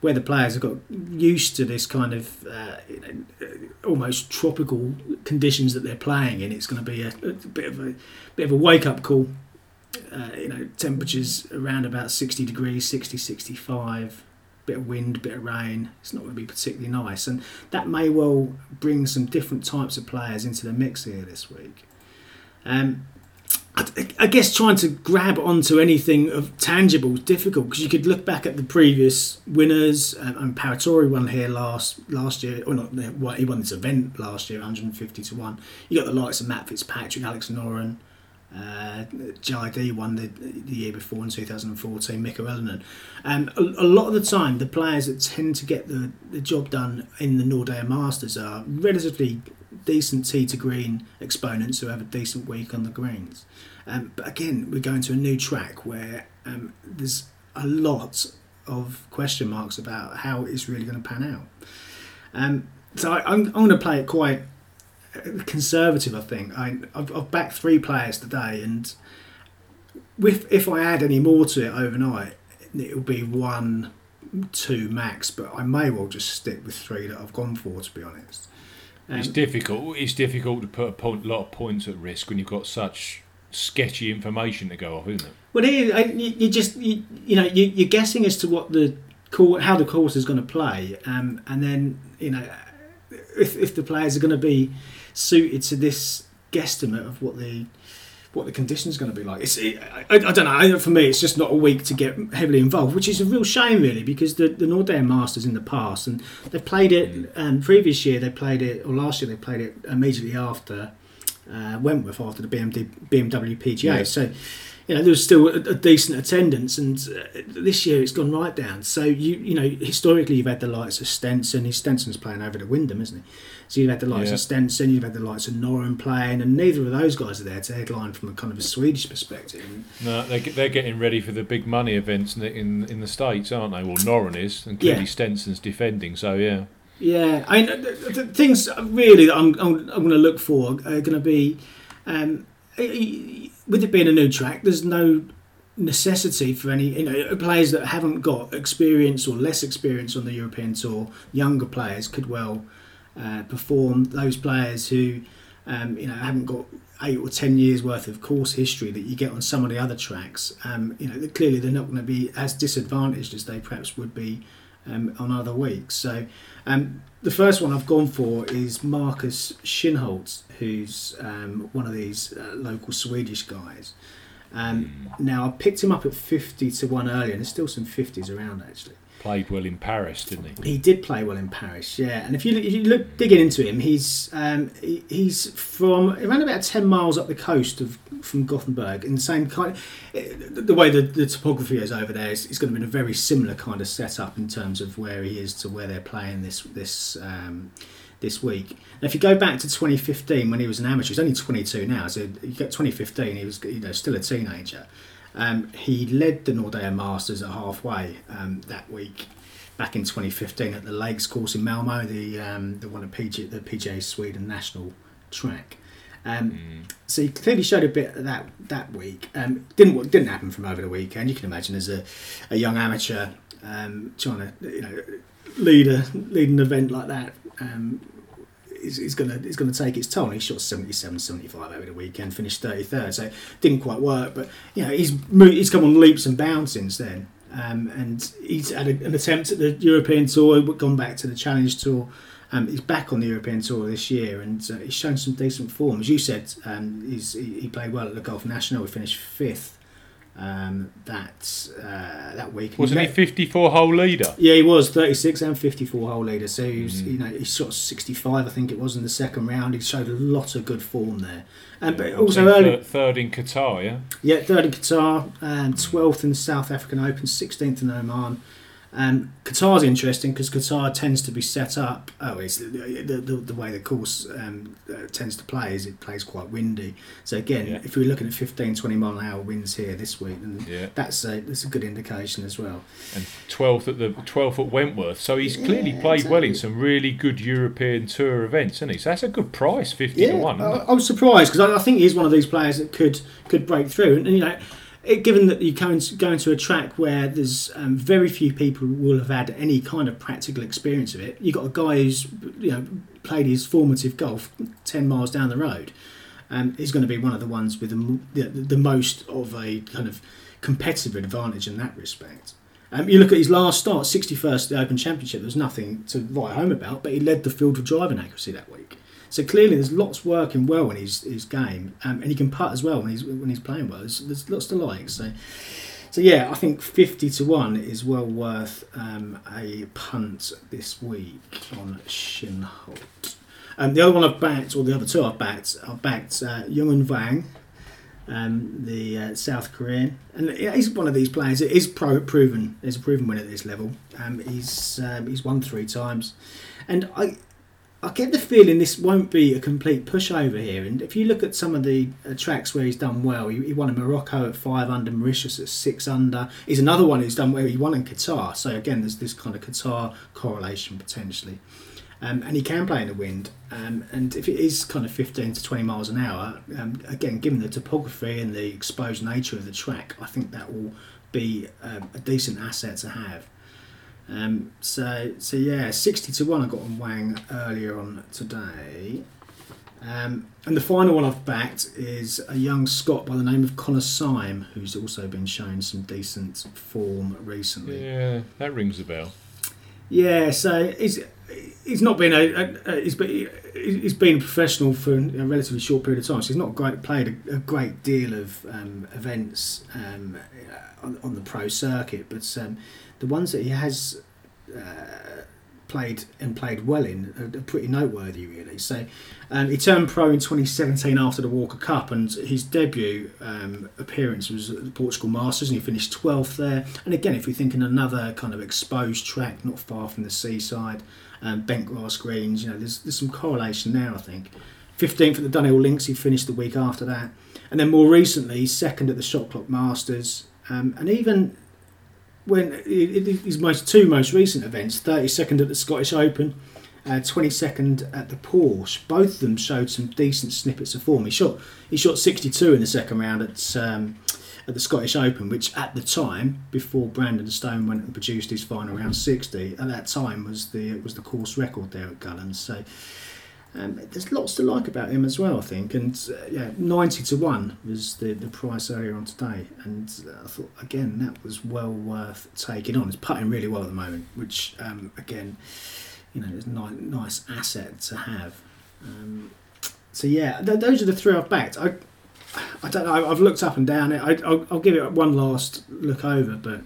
S2: where the players have got used to this kind of uh, almost tropical conditions that they're playing in, it's going to be a, a bit of a bit of a wake up call. Uh, you know, temperatures around about 60 degrees, 60, 65, bit of wind, bit of rain. It's not going to be particularly nice, and that may well bring some different types of players into the mix here this week. Um, I, I guess trying to grab onto anything of tangible is difficult because you could look back at the previous winners. Um, and Paratore won here last last year, or not? well, He won this event last year, 150 to one. You got the likes of Matt Fitzpatrick, Alex Noren. Uh, Jaidee won the, the year before in 2014, Mika. Um, a, a lot of the time, the players that tend to get the, the job done in the Nordea Masters are relatively decent tee to green exponents who have a decent week on the greens. Um, but again, we're going to a new track where um, there's a lot of question marks about how it's really going to pan out. Um, so I, I'm, I'm going to play it quite conservative. I think I, I've, I've backed three players today, and with if I add any more to it overnight, it'll be one, two max. But I may well just stick with three that I've gone for. To be honest, um,
S1: it's difficult. It's difficult to put a point, lot of points at risk when you've got such sketchy information to go off, isn't it?
S2: Well, you, you just you, you know you, you're guessing as to what the how the course is going to play, um, and then you know if if the players are going to be suited to this guesstimate of what the what the conditions going to be like. It's it, I, I don't know. For me, it's just not a week to get heavily involved, which is a real shame, really, because the the Nordea Masters in the past and they've played it. Um, previous year they played it, or last year they played it immediately after uh, Wentworth after the BMD, BMW PGA.
S1: Yeah.
S2: So, you know, there was still a, a decent attendance, and uh, this year it's gone right down. So you you know, historically you've had the likes of Stenson. His Stenson's playing over at Wyndham, isn't he? So you've had the likes
S1: Yeah.
S2: of Stenson, you've had the likes of Noren playing, and neither of those guys are there to headline from a kind of a Swedish perspective.
S1: No, they get- they're getting ready for the big money events in the, in, in the states, aren't they? Well, Noren is, and clearly
S2: Yeah.
S1: Stenson's defending. So yeah,
S2: Yeah, I mean, the, the things really that I'm, I'm, I'm going to look for are going to be, um, with it being a new track, there's no necessity for any, you know, players that haven't got experience or less experience on the European Tour, younger players could well uh, perform. Those players who, um, you know, haven't got eight or ten years worth of course history that you get on some of the other tracks, um, you know, clearly they're not going to be as disadvantaged as they perhaps would be um, on other weeks. So um, the first one I've gone for is Marcus Kinhult, who's um, one of these uh, local Swedish guys. Um, Now I picked him up at fifty to one earlier, and there's still some fifties around actually.
S1: Played well in Paris, didn't he?
S2: He did play well in Paris, yeah. And if you if you look digging into him, he's um, he, he's from around about ten miles up the coast of from Gothenburg, in the same kind. The way the, the topography is over there is, is going to be a very similar kind of setup in terms of where he is to where they're playing this this um, this week. If you go back to 2015 when he was an amateur, he's only 22 now. So you get 2015, he was you know still a teenager. Um, he led the Nordea Masters at halfway um, that week back in 2015 at the Lakes course in Malmo, the um, the one at PG, the PGA Sweden national track. Um, So he clearly showed a bit of that that week. Um, didn't didn't happen from over the weekend. You can imagine as a, a young amateur um, trying to you know lead a lead an event like that. Um, is, is gonna is gonna take its toll. He shot 77, 75 over the weekend, finished thirty third, so it didn't quite work. But you know he's mo- he's come on leaps and bounds since then, um, and he's had a, an attempt at the European tour, gone back to the Challenge Tour. Um, he's back on the European tour this year, and uh, he's shown some decent form. As you said, um, he played well at the Golf National. He finished fifth um, that uh, that week.
S1: Wasn't he
S2: met-
S1: 54 hole leader?
S2: yeah, he was 36 and 54 hole leader. So he was,
S1: Mm.
S2: you know, he shot 65, I think it was in the second round. He showed a lot of good form there. And but also early,
S1: third, in Qatar, yeah.
S2: yeah, third in Qatar, um, 12th in the South African Open, 16th in Oman. Um, Qatar's interesting because Qatar tends to be set up. Oh, it's the, the, the, way the course um, uh, tends to play is it plays quite windy. So again,
S1: Yeah.
S2: if we're looking at 15, 20 mile an hour winds here this week, then
S1: Yeah.
S2: that's a that's a good indication as well.
S1: And 12th at the 12th at Wentworth. So he's clearly
S2: Yeah,
S1: played well in some really good European tour events, isn't he? So that's a good price, 50 to 1.
S2: I? I was surprised because I, I think he's one of these players that could could break through. And, you know, it, given that you go into, go into a track where there's um, very few people will have had any kind of practical experience of it, you've got a guy who's you know played his formative golf ten miles down the road. Um, he's going to be one of the ones with the, the, the most of a kind of competitive advantage in that respect. Um, you look at his last start, 61st at the Open Championship, there's nothing to write home about, but he led the field with driving accuracy that week. So clearly, there's lots working well in his, his game, um, and he can putt as well when he's when he's playing well. There's, there's lots to like. So, so yeah, I think 50 to one is well worth um, a punt this week on Kinhult. Um, the other one I've backed, or the other two I've backed, I've backed uh, Jeunghun Wang, um, the uh, South Korean, and he's one of these players. It is pro- proven. He's a proven winner at this level. Um, he's um, he's won three times, and I I get the feeling this won't be a complete pushover here. And if you look at some of the uh, tracks where he's done well, he, he won in Morocco at five under, Mauritius at six under. He's another one who's done well. He won in Qatar. So again, there's this kind of Qatar correlation potentially. Um, and he can play in the wind. Um, and if it is kind of 15 to 20 miles an hour, um, again, given the topography and the exposed nature of the track, I think that will be um, a decent asset to have. Um, so, so yeah, 60 to 1 I got on Wang earlier on today. Um, and the final one I've backed is a young Scot by the name of Connor Syme, who's also been showing some decent form recently.
S1: Yeah, that rings a bell.
S2: Yeah, so he's he's not been a, a, a he's been he's been professional for a relatively short period of time. So he's not great played a, a great deal of um, events um, on, on the pro circuit, but um, the ones that he has. Uh, played and played well in are, pretty noteworthy really. So um, he turned pro in 2017 after the Walker Cup and his debut um, appearance was at the Portugal Masters and he finished 12th there. And again if we think in another kind of exposed track not far from the seaside um, bent grass greens you know there's, there's some correlation there I think. 15th at the Dunhill Links he finished the week after that. And then more recently second at the Shot Clock Masters. Um, and even when his most two most recent events, 32nd at the Scottish Open, uh, 22nd at the Porsche, both of them showed some decent snippets of form. He shot he shot 62 in the second round at um, at the Scottish Open, which at the time, before Brandon Stone went and produced his final round 60, at that time was the was the course record there at Gullans. So um, there's lots to like about him as well, I think. And uh, yeah, 90 to 1 was the, the price earlier on today. And uh, I thought, again, that was well worth taking on. He's putting really well at the moment, which, um, again, you know, is a ni- nice asset to have. Um, so yeah, th- those are the three I've backed. I, I don't know. I've looked up and down it. I, will I'll give it one last look over, but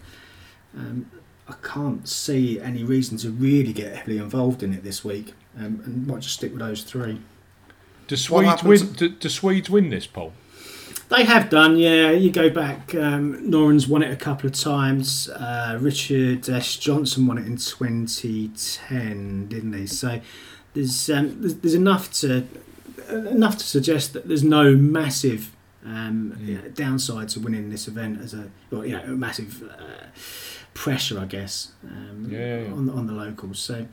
S2: um, I can't see any reason to really get heavily involved in it this week um, and might just stick with those three.
S1: Do Swedes win? Do, do, Swedes win this poll?
S2: They have done, yeah. You go back. Um, Noren's won it a couple of times. Uh, Richard S. Johnson won it in 2010, didn't he? So there's um, there's, there's, enough to enough to suggest that there's no massive um, you know, downside to winning this event as a well, you know, a massive uh, pressure, I guess, um,
S1: yeah, yeah, yeah.
S2: on on the locals. So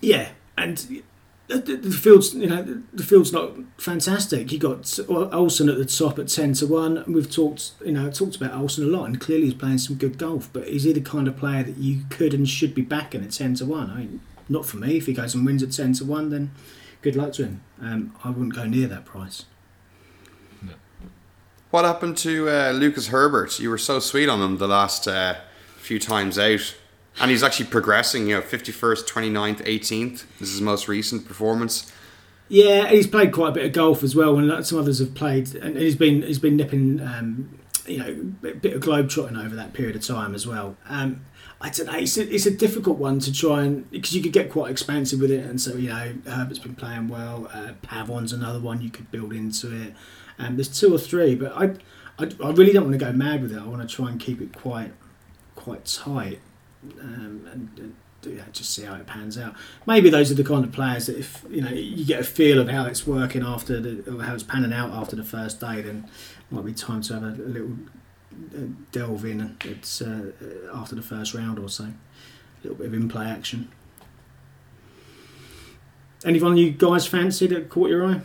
S2: yeah, and the, the, field's you know the field's not fantastic. You got Olesen at the top at ten to one. And we've talked you know talked about Olesen a lot, and clearly he's playing some good golf. But is he the kind of player that you could and should be backing at ten to one? I mean, not for me. If he goes and wins at ten to one, then good luck to him. Um, I wouldn't go near that price.
S3: What happened to uh, Lucas Herbert? You were so sweet on him the last uh, few times out. And he's actually progressing, you know, 51st, 29th, 18th. This is his most recent performance.
S2: Yeah, he's played quite a bit of golf as well, and some others have played, and he's been he's been nipping, um, you know, a bit of globe trotting over that period of time as well. Um, I don't know. It's a, it's a difficult one to try and because you could get quite expansive with it, and so you know Herbert's been playing well. Uh, Pavon's another one you could build into it. Um, there's two or three, but I, I, I really don't want to go mad with it. I want to try and keep it quite quite tight um, and, yeah, just see how it pans out. Maybe those are the kind of players that if you know you get a feel of how it's working after the how it's panning out after the first day, then it might be time to have a, a little uh, delve in. It's uh, after the first round or so, a little bit of in play action. Anyone you guys fancy that caught your eye?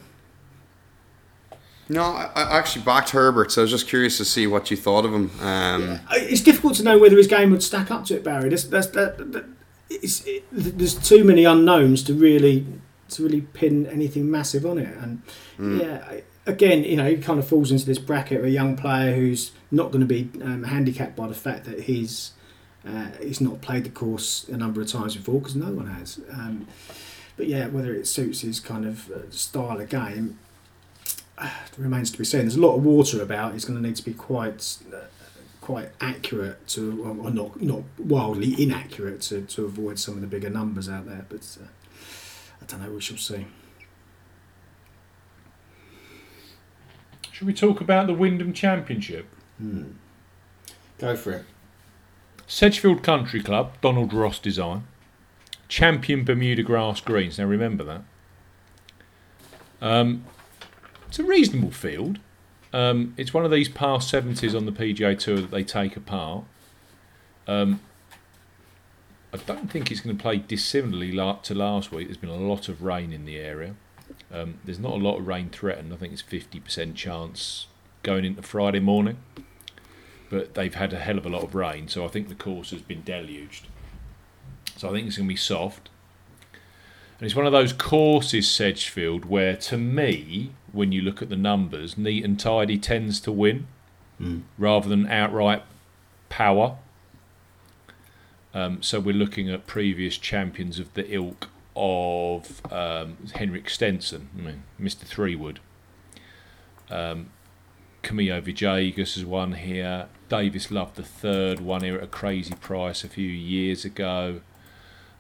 S3: No, I, I actually backed Herbert, so I was just curious to see what you thought of him. Um,
S2: yeah. It's difficult to know whether his game would stack up to it, Barry. That's, that's, that, that, it, there's too many unknowns to really to really pin anything massive on it. And mm. yeah, again, you know, he kind of falls into this bracket of a young player who's not going to be um, handicapped by the fact that he's uh, he's not played the course a number of times before because no one has. Um, but yeah, whether it suits his kind of uh, style of game, remains to be seen. There's a lot of water about. He's going to need to be quite uh, quite accurate to, or not not wildly inaccurate to, to avoid some of the bigger numbers out there. But uh, I don't know. We shall see.
S1: Should we talk about the Wyndham Championship?
S2: Hmm. Go for it.
S1: Sedgefield Country Club, Donald Ross design. Champion Bermuda grass greens. Now remember that. Um, it's a reasonable field. Um, it's one of these past 70s on the PGA Tour that they take apart. Um, I don't think it's going to play dissimilarly to last week. There's been a lot of rain in the area. Um, there's not a lot of rain threatened. I think it's 50% chance going into Friday morning. But they've had a hell of a lot of rain, so I think the course has been deluged. So I think it's going to be soft. And it's one of those courses, Sedgefield, where to me, when you look at the numbers, neat and tidy tends to win rather than outright power. Um, so we're looking at previous champions of the ilk of um, Henrik Stenson, I mean, Mr. Threewood. Um, Camilo Villegas has won here. Davis Love the third won here at a crazy price a few years ago.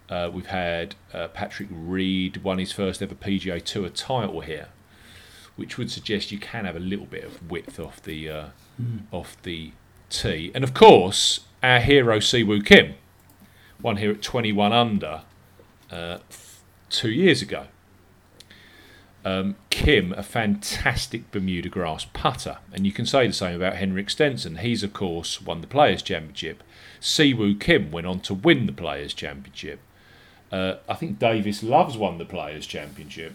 S1: Uh, we've had uh, Patrick Reed won his first ever PGA Tour title here, which would suggest you can have a little bit of width off the uh, off the tee. And of course, our hero Siwoo Kim won here at 21 under uh, f- two years ago. Um, Kim, a fantastic Bermuda grass putter, and you can say the same about Henrik Stenson. He's of course won the Players Championship. Siwoo Kim went on to win the Players Championship. Uh, I think Davis Loves won the Players Championship.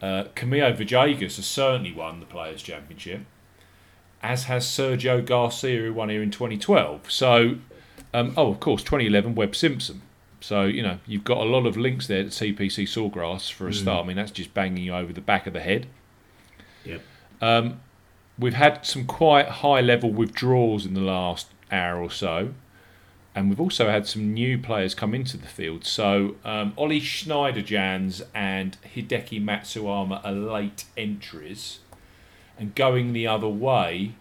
S1: Uh, Camilo has certainly won the Players Championship, as has Sergio Garcia, who won here in 2012. So, um, oh, of course, 2011, Webb Simpson. So, you know, you've got a lot of links there to TPC Sawgrass for a start. I mean, that's just banging you over the back of the head.
S2: Yep.
S1: Um, we've had some quite high level withdrawals in the last hour or so. And we've also had some new players come into the field. So um, Ollie Schneiderjans and Hideki Matsuyama are late entries. And going the other way,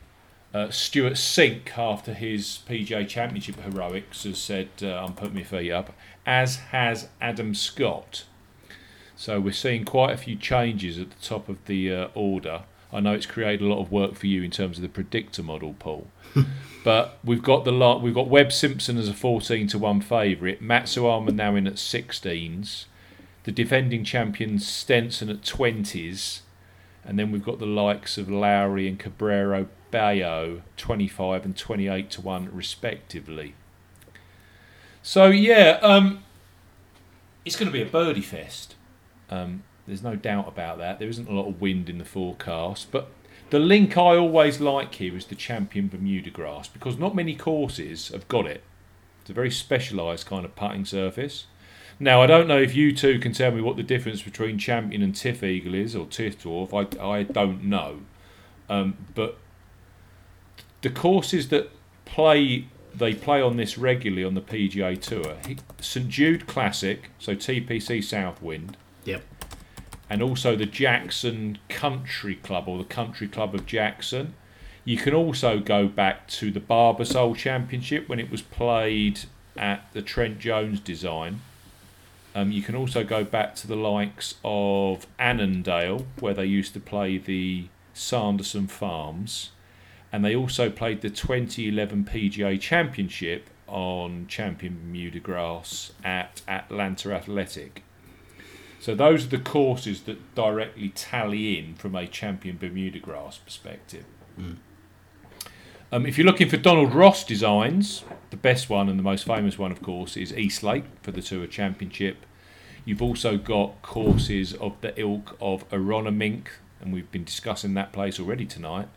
S1: uh, Stewart Cink, after his PGA Championship heroics, has said, uh, I'm putting my feet up, as has Adam Scott. So we're seeing quite a few changes at the top of the uh, order. I know it's created a lot of work for you in terms of the predictor model, Paul. but we've got the lot. We've got Webb Simpson as a 14 to one favourite. Matsuyama now in at 16s. The defending champion Stenson at 20s. And then we've got the likes of Lowry and Cabrera Bello, 25 and 28 to 1, respectively. So, yeah, um, it's going to be a birdie fest. Um, there's no doubt about that. There isn't a lot of wind in the forecast. But the link I always like here is the champion Bermuda grass because not many courses have got it. It's a very specialised kind of putting surface. Now, I don't know if you two can tell me what the difference between champion and TifEagle is or TifDwarf. I, I don't know. Um, but the courses that play they play on this regularly on the PGA Tour. St Jude Classic, so TPC Southwind,
S2: Yep.
S1: And also the Jackson Country Club or the Country Club of Jackson. You can also go back to the Barbasol Championship when it was played at the Trent Jones design. Um, you can also go back to the likes of Annandale, where they used to play the Sanderson Farms. And they also played the 2011 PGA Championship on Champion Bermuda Grass at Atlanta Athletic. So those are the courses that directly tally in from a Champion Bermuda Grass perspective. Um, if you're looking for Donald Ross designs, the best one and the most famous one, of course, is Eastlake for the Tour Championship. You've also got courses of the ilk of Aronimink, and we've been discussing that place already tonight.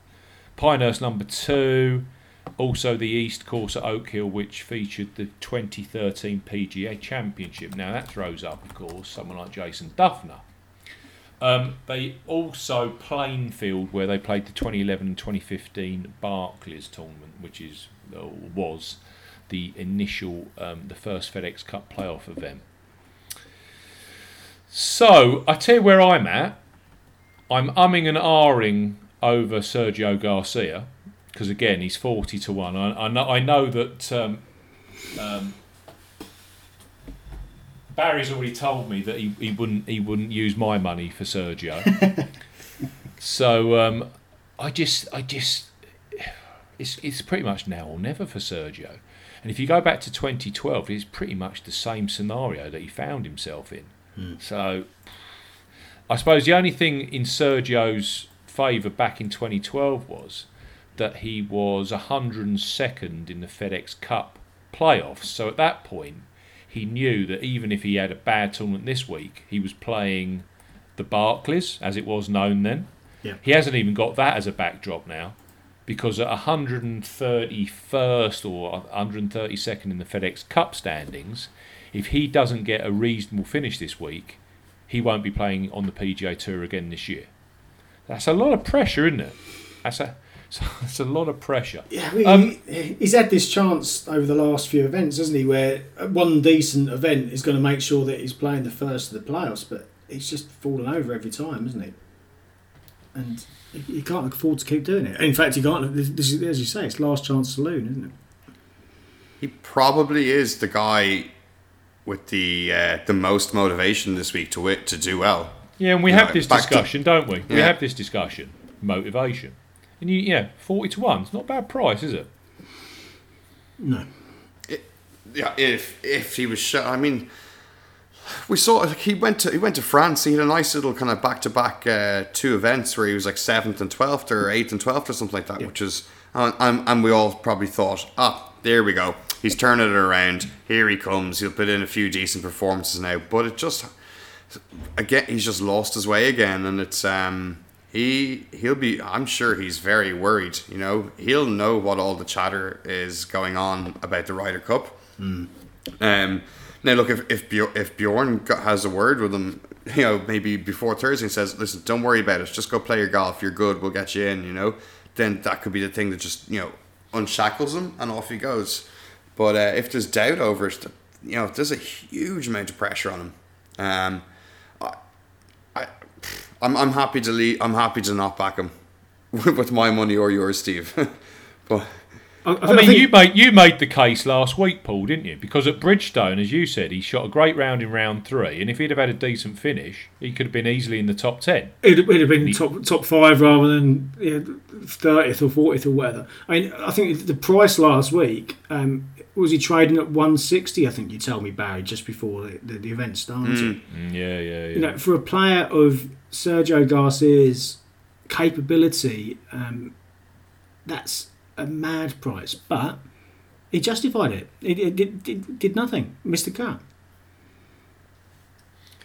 S1: Pinehurst number two, also the East Course at Oak Hill, which featured the 2013 PGA Championship. Now that throws up, of course, someone like Jason Dufner. Um, they also Plainfield, where they played the 2011 and 2015 Barclays tournament, which is was the initial, um, the first FedEx Cup playoff event. So I tell you where I'm at. I'm umming and ahhing over Sergio Garcia because again he's 40 to one. I, I know I know that um, um, Barry's already told me that he, he wouldn't he wouldn't use my money for Sergio. so um, I just I just it's it's pretty much now or never for Sergio. And if you go back to 2012, it's pretty much the same scenario that he found himself in. So I suppose the only thing in Sergio's favour back in 2012 was that he was 102nd in the FedEx Cup playoffs. So at that point, he knew that even if he had a bad tournament this week, he was playing the Barclays, as it was known then.
S2: Yeah.
S1: He hasn't even got that as a backdrop now, because at 131st or 132nd in the FedEx Cup standings, if he doesn't get a reasonable finish this week, he won't be playing on the PGA Tour again this year. That's a lot of pressure, isn't it? That's a that's a lot of pressure.
S2: Yeah, I mean,
S1: Um,
S2: he- he's had this chance over the last few events, hasn't he? Where one decent event is going to make sure that he's playing the first of the playoffs, but he's just fallen over every time, isn't he? And he he can't afford to keep doing it. In fact, he can't. This, this is, as you say, it's last chance saloon, isn't it?
S3: He probably is the guy with the uh, the most motivation this week to it to do well.
S1: Yeah, and we
S3: Yeah,
S1: have this
S3: back to-
S1: discussion, don't we? We have this discussion. Motivation. And you, yeah, forty to one. It's not a bad price, is it?
S2: No.
S3: Yeah, if if he was, sh- I mean, we saw like he went to he went to France. He had a nice little kind of back to back two events where he was like seventh and twelfth or eighth and twelfth or something like that, which is and, and and we all probably thought, ah, there we go. He's turning it around. Here he comes. He'll put in a few decent performances now, but it just again he's just lost his way again, and it's um he he'll be I'm sure he's very worried. You know he'll know what all the chatter is going on about the Ryder Cup. Um, now look if if, Bjor- if Bjorn got, has a word with him, you know maybe before Thursday and says, listen, don't worry about it. Just go play your golf. You're good. We'll get you in. You know, then that could be the thing that just you know unshackles him and off he goes. But uh, if there's doubt over it, you know, there's a huge amount of pressure on him. Um, I'm I'm happy to leave. I'm happy to not back him with my money or yours, Steve. but
S2: I,
S1: I mean, you made you made the case last week, Paul, didn't you? Because at Bridgestone, as you said, he shot a great round in round three, and if he'd have had a decent finish, he could have been easily in the top ten.
S2: It'd, it'd have been top top five rather than thirtieth or fortieth or whatever. I mean, I think the price last week um, was he trading at one sixty. I think you told me Barry just before the, the, the event started.
S1: Mm, yeah, yeah, yeah.
S2: You know, for a player of Sergio Garcia's capability, um, that's a mad price. But he justified it. It, it, did- did did nothing. Missed the cut.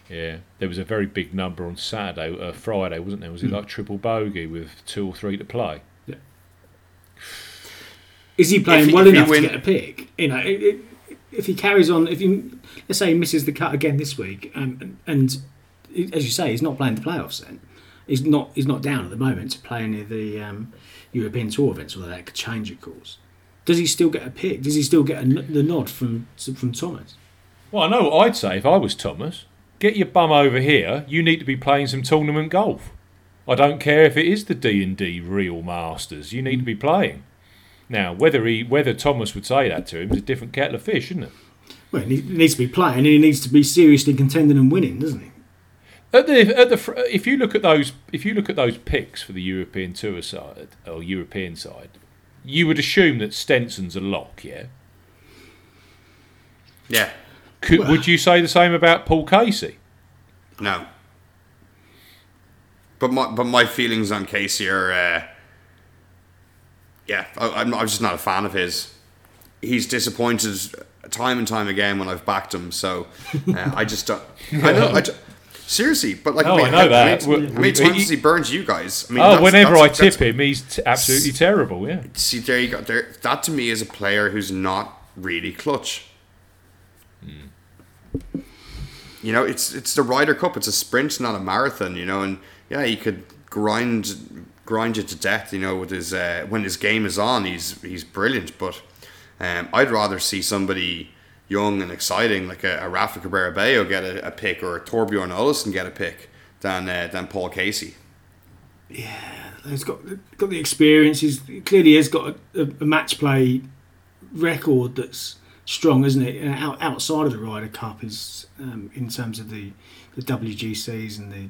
S1: Yeah, there was a very big number on Saturday, uh, Friday, wasn't there? Was it like triple bogey with two or three to play?
S2: Is he playing
S3: If
S2: well
S3: if
S2: enough
S3: win-
S2: to get a pick? You know, it, it, if he carries on, if he let's say he misses the cut again this week, um, and, and as you say, he's not playing the playoffs. Then he's not he's not down at the moment to play any of the um, European Tour events, although that could change, of course. Does he still get a pick? Does he still get a n the nod from from Thomas?
S1: Well, I know what I'd say if I was Thomas. Get your bum over here. You need to be playing some tournament golf. I don't care if it is the D and D Real Masters. You need to be playing. Now, whether he whether Thomas would say that to him is a different kettle of fish, isn't it?
S2: Well, he needs to be playing, and he needs to be seriously contending and winning, doesn't he?
S1: At the at the if you look at those if you look at those picks for the European Tour side or European side, you would assume that Stenson's a lock. Yeah.
S3: yeah,
S1: Could,
S2: Well-
S1: would you say the same about Paul Casey?
S3: no. But my but my feelings on Casey are, uh, yeah, I, I'm, I'm just not a fan of his. He's disappointed time and time again when I've backed him. So uh, I just don't. I know. I seriously, but like,
S1: Oh,
S3: I, mean,
S1: I know that.
S3: How many, how many times
S1: he-
S3: has he burned you guys? I mean,
S1: Oh, whenever
S3: that's-
S1: I tip
S3: that's-
S1: him, he's t- absolutely terrible. Yeah.
S3: See, there you go. There, that to me is a player who's not really clutch. You know, it's it's the Ryder Cup. It's a sprint, not a marathon. You know, and yeah, he could grind grind you to death. You know, with his uh, when his game is on, he's he's brilliant. But um, I'd rather see somebody young and exciting like a, a Rafa Cabrera Bello get a, a pick or a Thorbjorn Olesen get a pick than uh, than Paul Casey.
S2: Yeah, he's got got the experience. He's clearly has got a, a match play record that's strong, isn't it? And Out, outside of the Ryder Cup is um, in terms of the the WGCs and the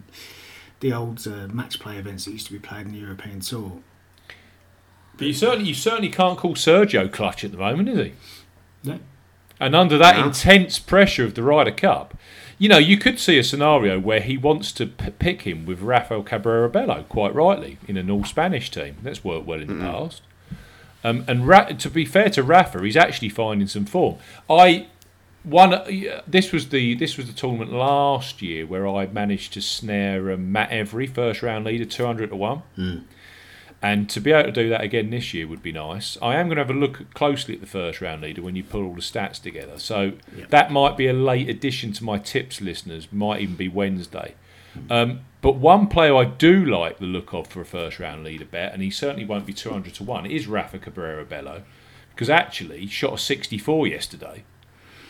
S2: the old uh, match play events that used to be played in the European Tour.
S1: But you certainly you certainly can't call Sergio clutch at the moment, is he?
S2: No.
S1: And under that
S3: No.
S1: intense pressure of the Ryder Cup, you know, you could see a scenario where he wants to p- pick him with Rafael Cabrera Bello, quite rightly, in an all Spanish team. That's worked well in the past. Um, and Ra- to be fair to Rafa, he's actually finding some form. I one. uh, This was the this was the tournament last year where I managed to snare um, Matt Every first round leader two hundred to one. And to be able to do that again this year would be nice. I am going to have a look closely at the first round leader when you pull all the stats together. So that might be a late addition to my tips, listeners. Might even be Wednesday. Um, but one player I do like the look of for a first round leader bet, and he certainly won't be 200 to 1, is Rafa Cabrera Bello. Because actually, he shot a 64 yesterday.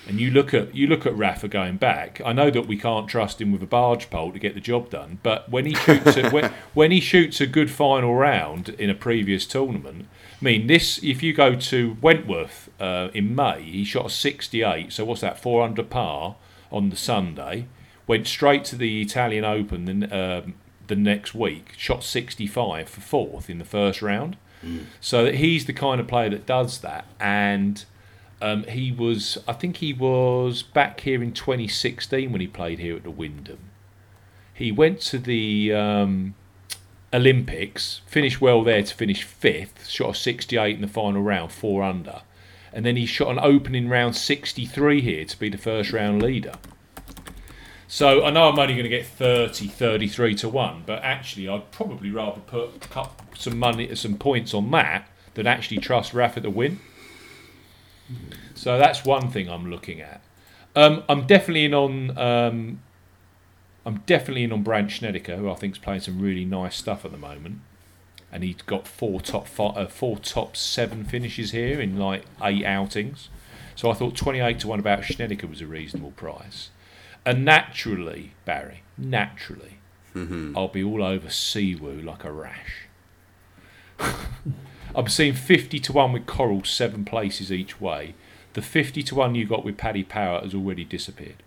S1: And you look at you look at Rafa going back. I know that we can't trust him with a barge pole to get the job done, but when he shoots a, when, when he shoots a good final round in a previous tournament, I mean this. If you go to Wentworth uh, in May, he shot a 68. So what's that? 400 par on the Sunday. Went straight to the Italian Open the, um, the next week. Shot 65 for fourth in the first round. So that he's the kind of player that does that, and um, he was, I think he was back here in 2016 when he played here at the Wyndham. He went to the um, Olympics, finished well there to finish fifth, shot a 68 in the final round, four under, and then he shot an opening round 63 here to be the first round leader. So I know I'm only going to get 30, 33 to 1, but actually I'd probably rather put some money, some points on that than actually trust Rafa to win. So that's one thing I'm looking at. Um, I'm definitely in on. Um, I'm definitely in on Brandt Snedeker, who I think is playing some really nice stuff at the moment, and he's got four top five, uh, four top seven finishes here in like eight outings. So I thought 28 to one about Snedeker was a reasonable price, and naturally, Barry, naturally, I'll be all over Siwoo like a rash. I'm seeing 50 to 1 with Coral, seven places each way. The 50 to 1 you got with Paddy Power has already disappeared.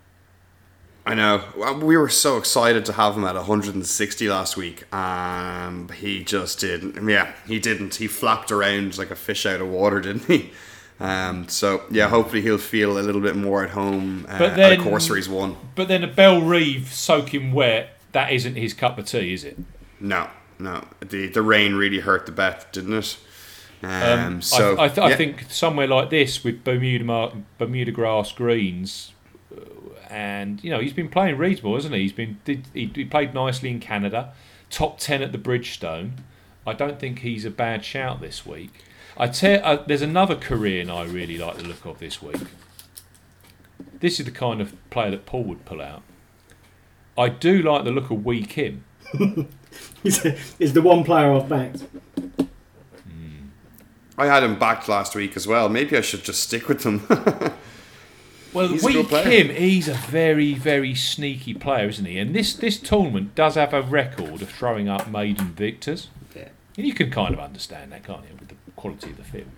S3: I know. We were so excited to have him at 160 last week. Um, he just didn't. Yeah, he didn't. He flapped around like a fish out of water, didn't he? Um, so yeah, hopefully he'll feel a little bit more at home uh,
S1: But
S3: at
S1: then-
S3: a course where he's won.
S1: But then a Bellerive soaking wet, that isn't his cup of tea, is it?
S3: No, no. The the rain really hurt the bet, didn't it? Um,
S1: Um,
S3: so
S1: I, I, th- I think somewhere like this with Bermuda Mar- Bermuda grass greens, uh, and you know he's been playing reasonable, hasn't he? He's been did, he, he played nicely in Canada, top ten at the Bridgestone. I don't think he's a bad shout this week. I tell uh, there's another Korean I really like the look of this week. This is the kind of player that Paul would pull out. I do like the look of Whee Kim.
S2: Is the one player I've backed.
S3: I had him backed last week as well. Maybe I should just stick with them.
S1: Well,
S3: He's a Whee.
S1: Kim, he's a very, very sneaky player, isn't he? And this this tournament does have a record of throwing up maiden victors.
S2: Yeah.
S1: And you can kind of understand that, can't you, with the quality of the field.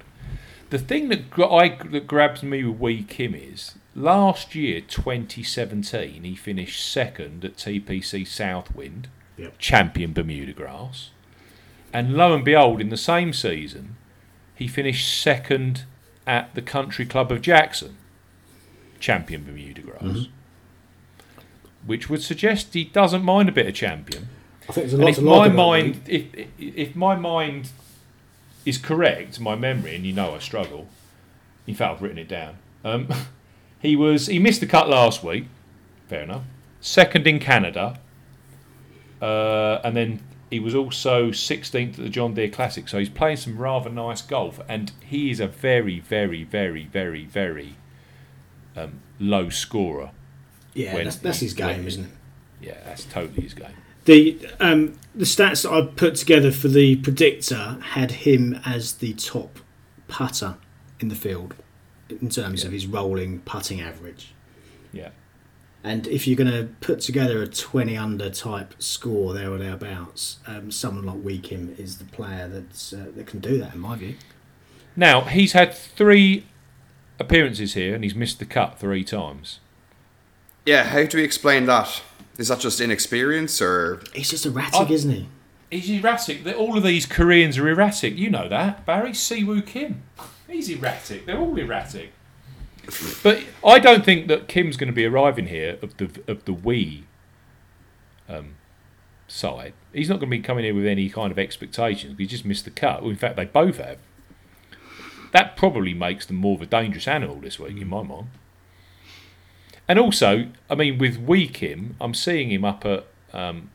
S1: The thing that I that grabs me with Whee Kim is last year, 2017, he finished second at TPC Southwind,
S2: Yep.
S1: champion Bermuda Grass, and lo and behold, in the same season, he finished second at the Country Club of Jackson, champion Bermuda Grass. Which would suggest he doesn't mind a bit of champion.
S2: I think there's a
S1: And
S2: lot
S1: if my mind, if if my mind is correct, my memory, and you know I struggle. In fact, I've written it down. Um, he was he missed the cut last week. Fair enough. Second in Canada, uh, and then he was also 16th at the John Deere Classic. So he's playing some rather nice golf, and he is a very, very, very, very, very um, low scorer.
S2: Yeah,
S1: when-
S2: that's, that's his game,
S1: when-
S2: isn't it?
S1: Yeah, that's totally his game.
S2: The um, the stats that I put together for the predictor had him as the top putter in the field in terms of his rolling putting average.
S1: Yeah.
S2: And if you're going to put together a 20 under type score there or thereabouts, um, someone like Whee Kim is the player that's, uh, that can do that, in my view.
S1: Now he's had three appearances here, and he's missed the cut three times.
S3: yeah, how do we explain that? Is that just inexperience or
S2: He's just erratic,
S1: I-
S2: isn't he?
S1: He's erratic. All of these Koreans are erratic. You know that, Barry Siwoo Kim. He's erratic. They're all erratic. But I don't think that Kim's going to be arriving here of the of the we um, side. He's not going to be coming here with any kind of expectations. He just missed the cut. Well, in fact, they both have. That probably makes them more of a dangerous animal this week, in my mind. And also, I mean, with Whee Kim, I'm seeing him up at um,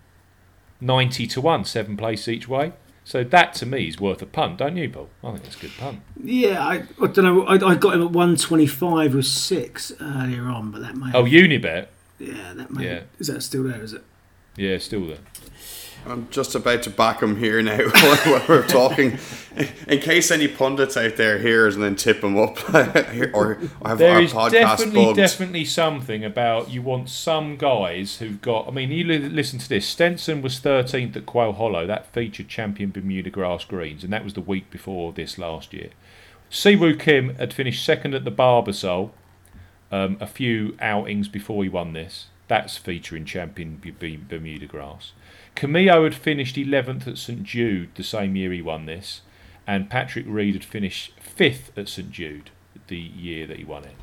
S1: 90 to 1, seven place each way. So that to me is worth a punt, don't you, Paul? I think it's a good punt.
S2: Yeah, I, I don't know. I, I got him at one twenty five with six earlier on, but that might.
S1: Oh, Unibet?
S2: yeah, that might.
S1: yeah.
S2: Is that still there? Is it?
S1: Yeah, still there.
S3: I'm just about to back him here now while we're talking. In case any pundits out there hears and then tip him up, or have
S1: There
S3: our
S1: is
S3: podcast
S1: definitely,
S3: bugged.
S1: definitely something about you want some guys who've got. I mean, you li- listen to this. Stenson was 13th at Quail Hollow. That featured champion Bermuda Grass Greens, and that was the week before this last year. Siwoo Kim had finished second at the Barbasol um, a few outings before he won this. That's featuring champion Bermuda Grass. Camilo had finished 11th at St Jude the same year he won this, and Patrick Reed had finished 5th at St Jude the year that he won it.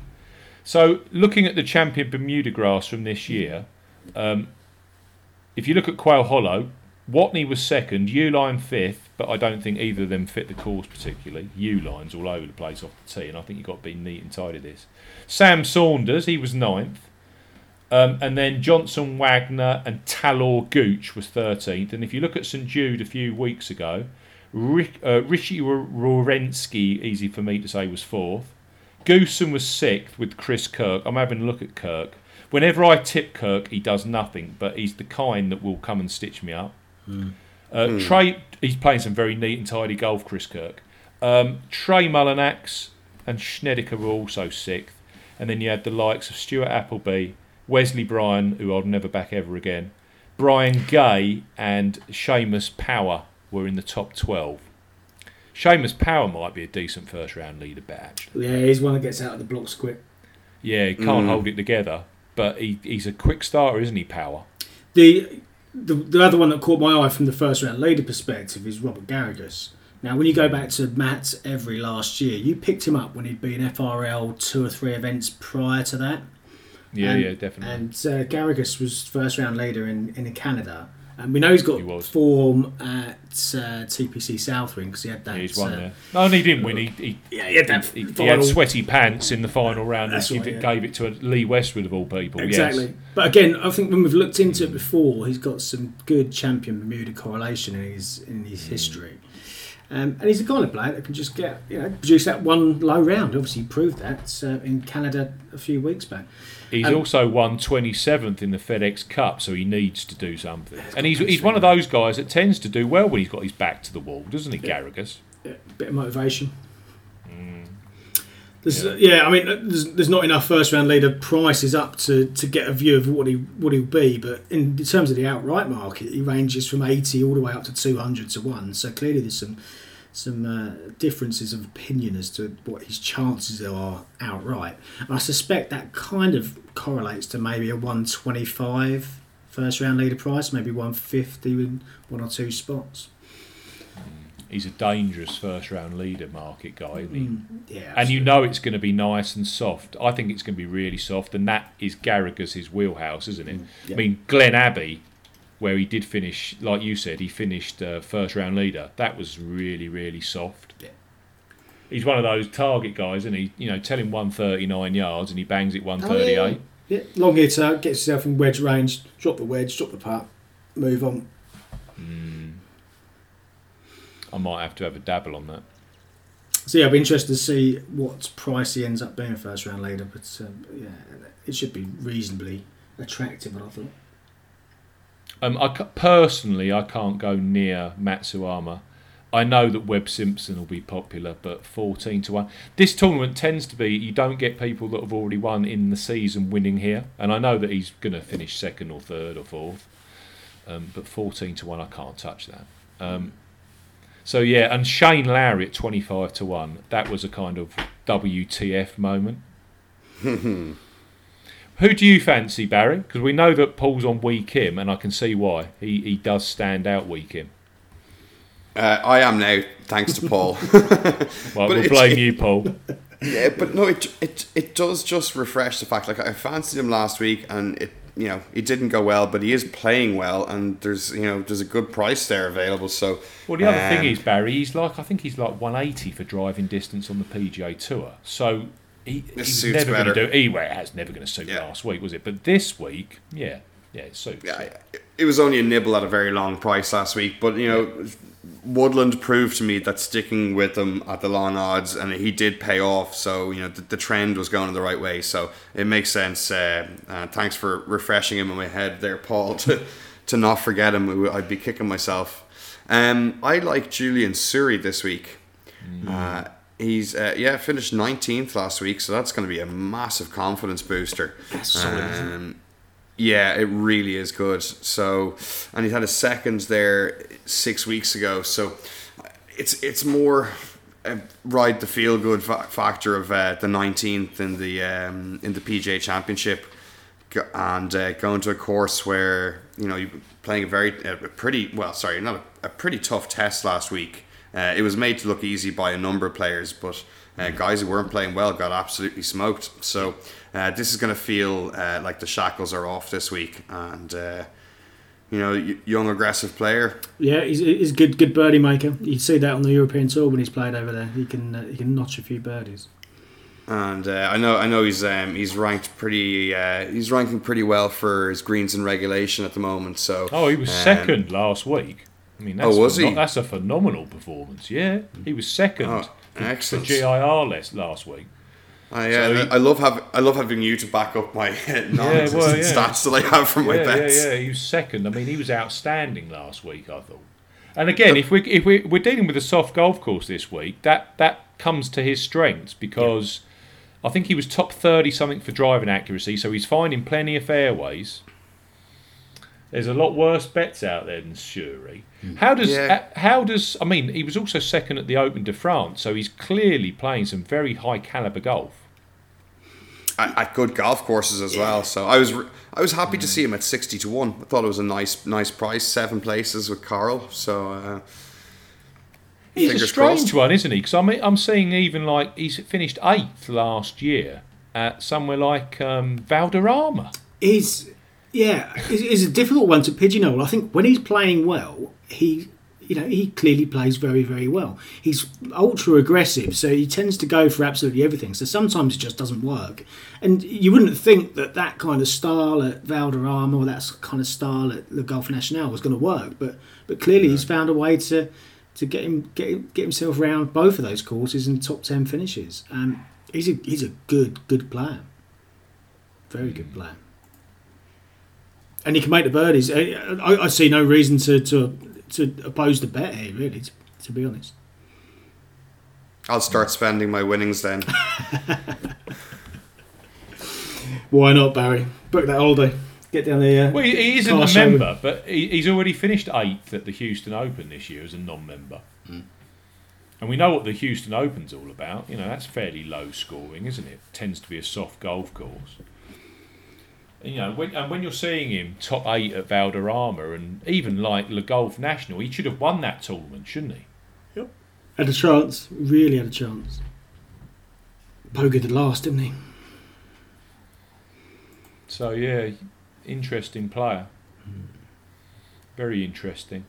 S1: So, looking at the champion Bermuda Grass from this year, um, if you look at Quail Hollow, Watney was second, Uihlein fifth, but I don't think either of them fit the course particularly. Uihlein's all over the place off the tee, and I think you've got to be neat and tidy this. Sam Saunders, he was ninth. Um, and then Johnson Wagner and Talor Gooch was 13th. And if you look at St Jude a few weeks ago, Rick, uh, Richy Werenski, easy for me to say, was fourth. Goosen was sixth with Chris Kirk. I'm having a look at Kirk. Whenever I tip Kirk, he does nothing, but he's the kind that will come and stitch me up. Uh, Trey, he's playing some very neat and tidy golf, Chris Kirk. Um, Trey Mullinax and Snedeker were also sixth. And then you had the likes of Stuart Appleby, Wesley Bryan, who I'll never back ever again, Brian Gay, and Seamus Power were in the top 12. Seamus Power might be a decent first round leader bet, actually.
S2: Yeah, he's one that gets out of the blocks quick.
S1: Yeah, he can't mm. hold it together, but he, he's a quick starter, isn't he, Power?
S2: The, the the other one that caught my eye from the first round leader perspective is Robert Garrigus. Now, when you go back to Matt's every last year, you picked him up when he'd been FRL two or three events prior to that.
S1: Yeah,
S2: and,
S1: yeah, definitely.
S2: And uh, Garrigus was first round leader in, in Canada. And we know he's got
S1: He
S2: form at uh, TPC Southwind because he had that.
S1: Yeah, he's won
S2: uh,
S1: there. No, and he didn't win. He, he,
S2: Yeah, he had that
S1: he, he had sweaty pants in the final round and
S2: That's
S1: gave,
S2: right,
S1: it,
S2: yeah.
S1: gave it to Lee Westwood of all people.
S2: Exactly.
S1: Yes.
S2: But again, I think when we've looked into it before, he's got some good champion Bermuda correlation in his in
S1: Mm.
S2: his history. Um, and he's the kind of player that can just get, you know, produce that one low round. Obviously, he proved that uh, in Canada a few weeks back.
S1: He's
S2: Um,
S1: also won 27th in the FedEx Cup, so he needs to do something. And he's, he's one of those guys that tends to do well when he's got his back to the wall, doesn't he, Garrigus?
S2: Yeah, bit of motivation.
S1: Mm.
S2: There's, yeah. yeah, I mean, uh, there's, there's not enough first round leader prices up to, to get a view of what he what he'll be. But in terms of the outright market, he ranges from 80 all the way up to 200 to one. So clearly, there's some some uh, differences of opinion as to what his chances are outright. And I suspect that kind of correlates to maybe a 125 first round leader price, maybe 150 with one or two spots.
S1: He's a dangerous first round leader market guy, isn't he?
S2: Mm, yeah,
S1: And you know it's going to be nice and soft. I think it's going to be really soft, and that is Garrigus' wheelhouse, isn't it?
S2: yeah.
S1: I mean, Glen Abbey, where he did finish, like you said, he finished uh, first round leader. That was really, really soft.
S2: Yeah.
S1: He's one of those target guys, and he, you know, tell him 139 yards and he bangs it 138.
S2: Yeah, long hitter, gets yourself in wedge range, drop the wedge, drop the putt, move on.
S1: I might have to have a dabble on that.
S2: So yeah, I'll be interested to see what price he ends up being first round later. but um, yeah, it should be reasonably attractive. I thought.
S1: Um, I personally, I can't go near Matsuyama. I know that Webb Simpson will be popular, but 14 to 1. This tournament tends to be you don't get people that have already won in the season winning here. And I know that he's going to finish second or third or fourth. Um, but 14 to 1, I can't touch that. Um, so, yeah, and Shane Lowry at 25 to 1, that was a kind of WTF moment. Who do you fancy, Barry? Because we know that Paul's on Whee Kim, and I can see why. He, he does stand out, Whee Kim.
S3: Uh, I am now, thanks to Paul.
S1: Well, we'll blame you, Paul.
S3: yeah, but no, it, it it does just refresh the fact. Like I fancied him last week, and it you know it didn't go well, but he is playing well, and there's you know there's a good price there available. So
S1: Well, the other
S3: um,
S1: thing is, Barry, he's like, I think he's like 180 for driving distance on the PGA Tour. So he,
S3: This
S1: he
S3: suits
S1: never going to do. He, well, it never going to suit
S3: Yeah.
S1: last week, was it? But this week, yeah, yeah, it suits.
S3: Yeah, it- it was only a nibble at a very long price last week, but you know, Woodland proved to me that sticking with him at the long odds, and he did pay off. So you know, the, the trend was going in the right way. So it makes sense. Uh, uh, thanks for refreshing him in my head there, Paul, to to not forget him. I'd be kicking myself. Um, I like Julian Suri this week. Uh, he's uh, yeah finished 19th last week, so that's going to be a massive confidence booster.
S2: That's solid?
S3: Um, yeah, it really is good. So, and he had a second there six weeks ago. So, it's it's more uh, ride the feel good fa- factor of uh, the 19th in the um, in the PGA Championship, and uh, going to a course where you know you're playing a very a pretty well, sorry, not a, a pretty tough test last week. Uh, it was made to look easy by a number of players, but uh, guys who weren't playing well got absolutely smoked. So uh, this is going to feel uh, like the shackles are off this week, and uh, you know, young aggressive player.
S2: Yeah, he's, he's good good birdie maker. You see that on the European tour when he's played over there. He can uh, he can notch a few birdies.
S3: And uh, I know, I know he's um, he's ranked pretty, uh, he's ranking pretty well for his greens and regulation at the moment. So
S1: Oh, he was
S3: um,
S1: second last week. I mean, that's
S3: Oh, was
S1: pheno-
S3: he?
S1: That's a phenomenal performance. Yeah, he was second
S3: Oh,
S1: for, for. GIR last last week.
S3: I, uh,
S1: So he-
S3: I love having I love having you to back up my non-existent
S1: well, yeah.
S3: stats that I have from my
S1: yeah,
S3: bets.
S1: yeah, yeah. He was second. I mean, he was outstanding last week. I thought. And again, if we if we we're dealing with a soft golf course this week, that that comes to his strengths because I think he was top thirty something for driving accuracy, so he's finding plenty of fairways. There's a lot worse bets out there than Suri. How does
S3: Yeah.
S1: uh, how does I mean he was also second at the Open de France, so he's clearly playing some very high caliber golf.
S3: At, at good golf courses as well. So I was I was happy to see him at sixty to one. I thought it was a nice nice price, seven places with Carl. So uh,
S1: He's a strange
S3: crossed.
S1: one, isn't he? Because I'm I'm seeing even like he's finished eighth last year at somewhere like um, Valderrama.
S2: He's yeah, it's, a difficult one to pigeonhole. I think when he's playing well, he you know he clearly plays very very well. He's ultra aggressive, so he tends to go for absolutely everything. So sometimes it just doesn't work, and you wouldn't think that that kind of style at Valderrama or that kind of style at the Golf National was going to work, but but clearly he's found a way to to get him get get himself round both of those courses and top ten finishes. Um, he's a he's a good good player, very good player and he can make the birdies. I, I, I see no reason to, to to oppose the bet here, really. To, to be honest,
S3: I'll start spending my winnings then.
S2: why not, Barry? Book that holiday. Get down there.
S1: Uh, well, he, he isn't
S2: Car
S1: a
S2: show.
S1: member, but he, he's already finished eighth at the Houston Open this year as a non-member. Hmm. And we know what the Houston Open's all about. You know, that's fairly low scoring, isn't it? Tends to be a soft golf course. And, you know, when, and when you're seeing him top eight at Valderrama and even like Le Golf National, he should have won that tournament, shouldn't he? Yep.
S2: Had a chance. Really had a chance. Boga did last, didn't he?
S1: So yeah, interesting player. Very interesting.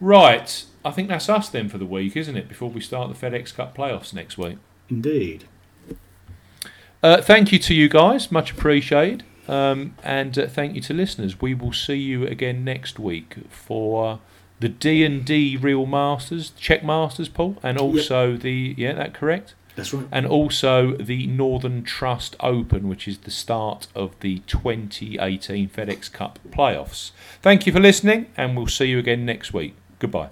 S1: Right, I think that's us then for the week, isn't it? Before we start the FedEx Cup playoffs next week.
S2: Indeed.
S1: Uh, thank you to you guys, much appreciated, um, and uh, thank you to listeners. We will see you again next week for the D and D Real Masters, Czech Masters, Paul, and also the yeah, that correct,
S2: That's right.
S1: and also the Northern Trust Open, which is the start of the 2018 FedEx Cup playoffs. Thank you for listening, and we'll see you again next week. Goodbye.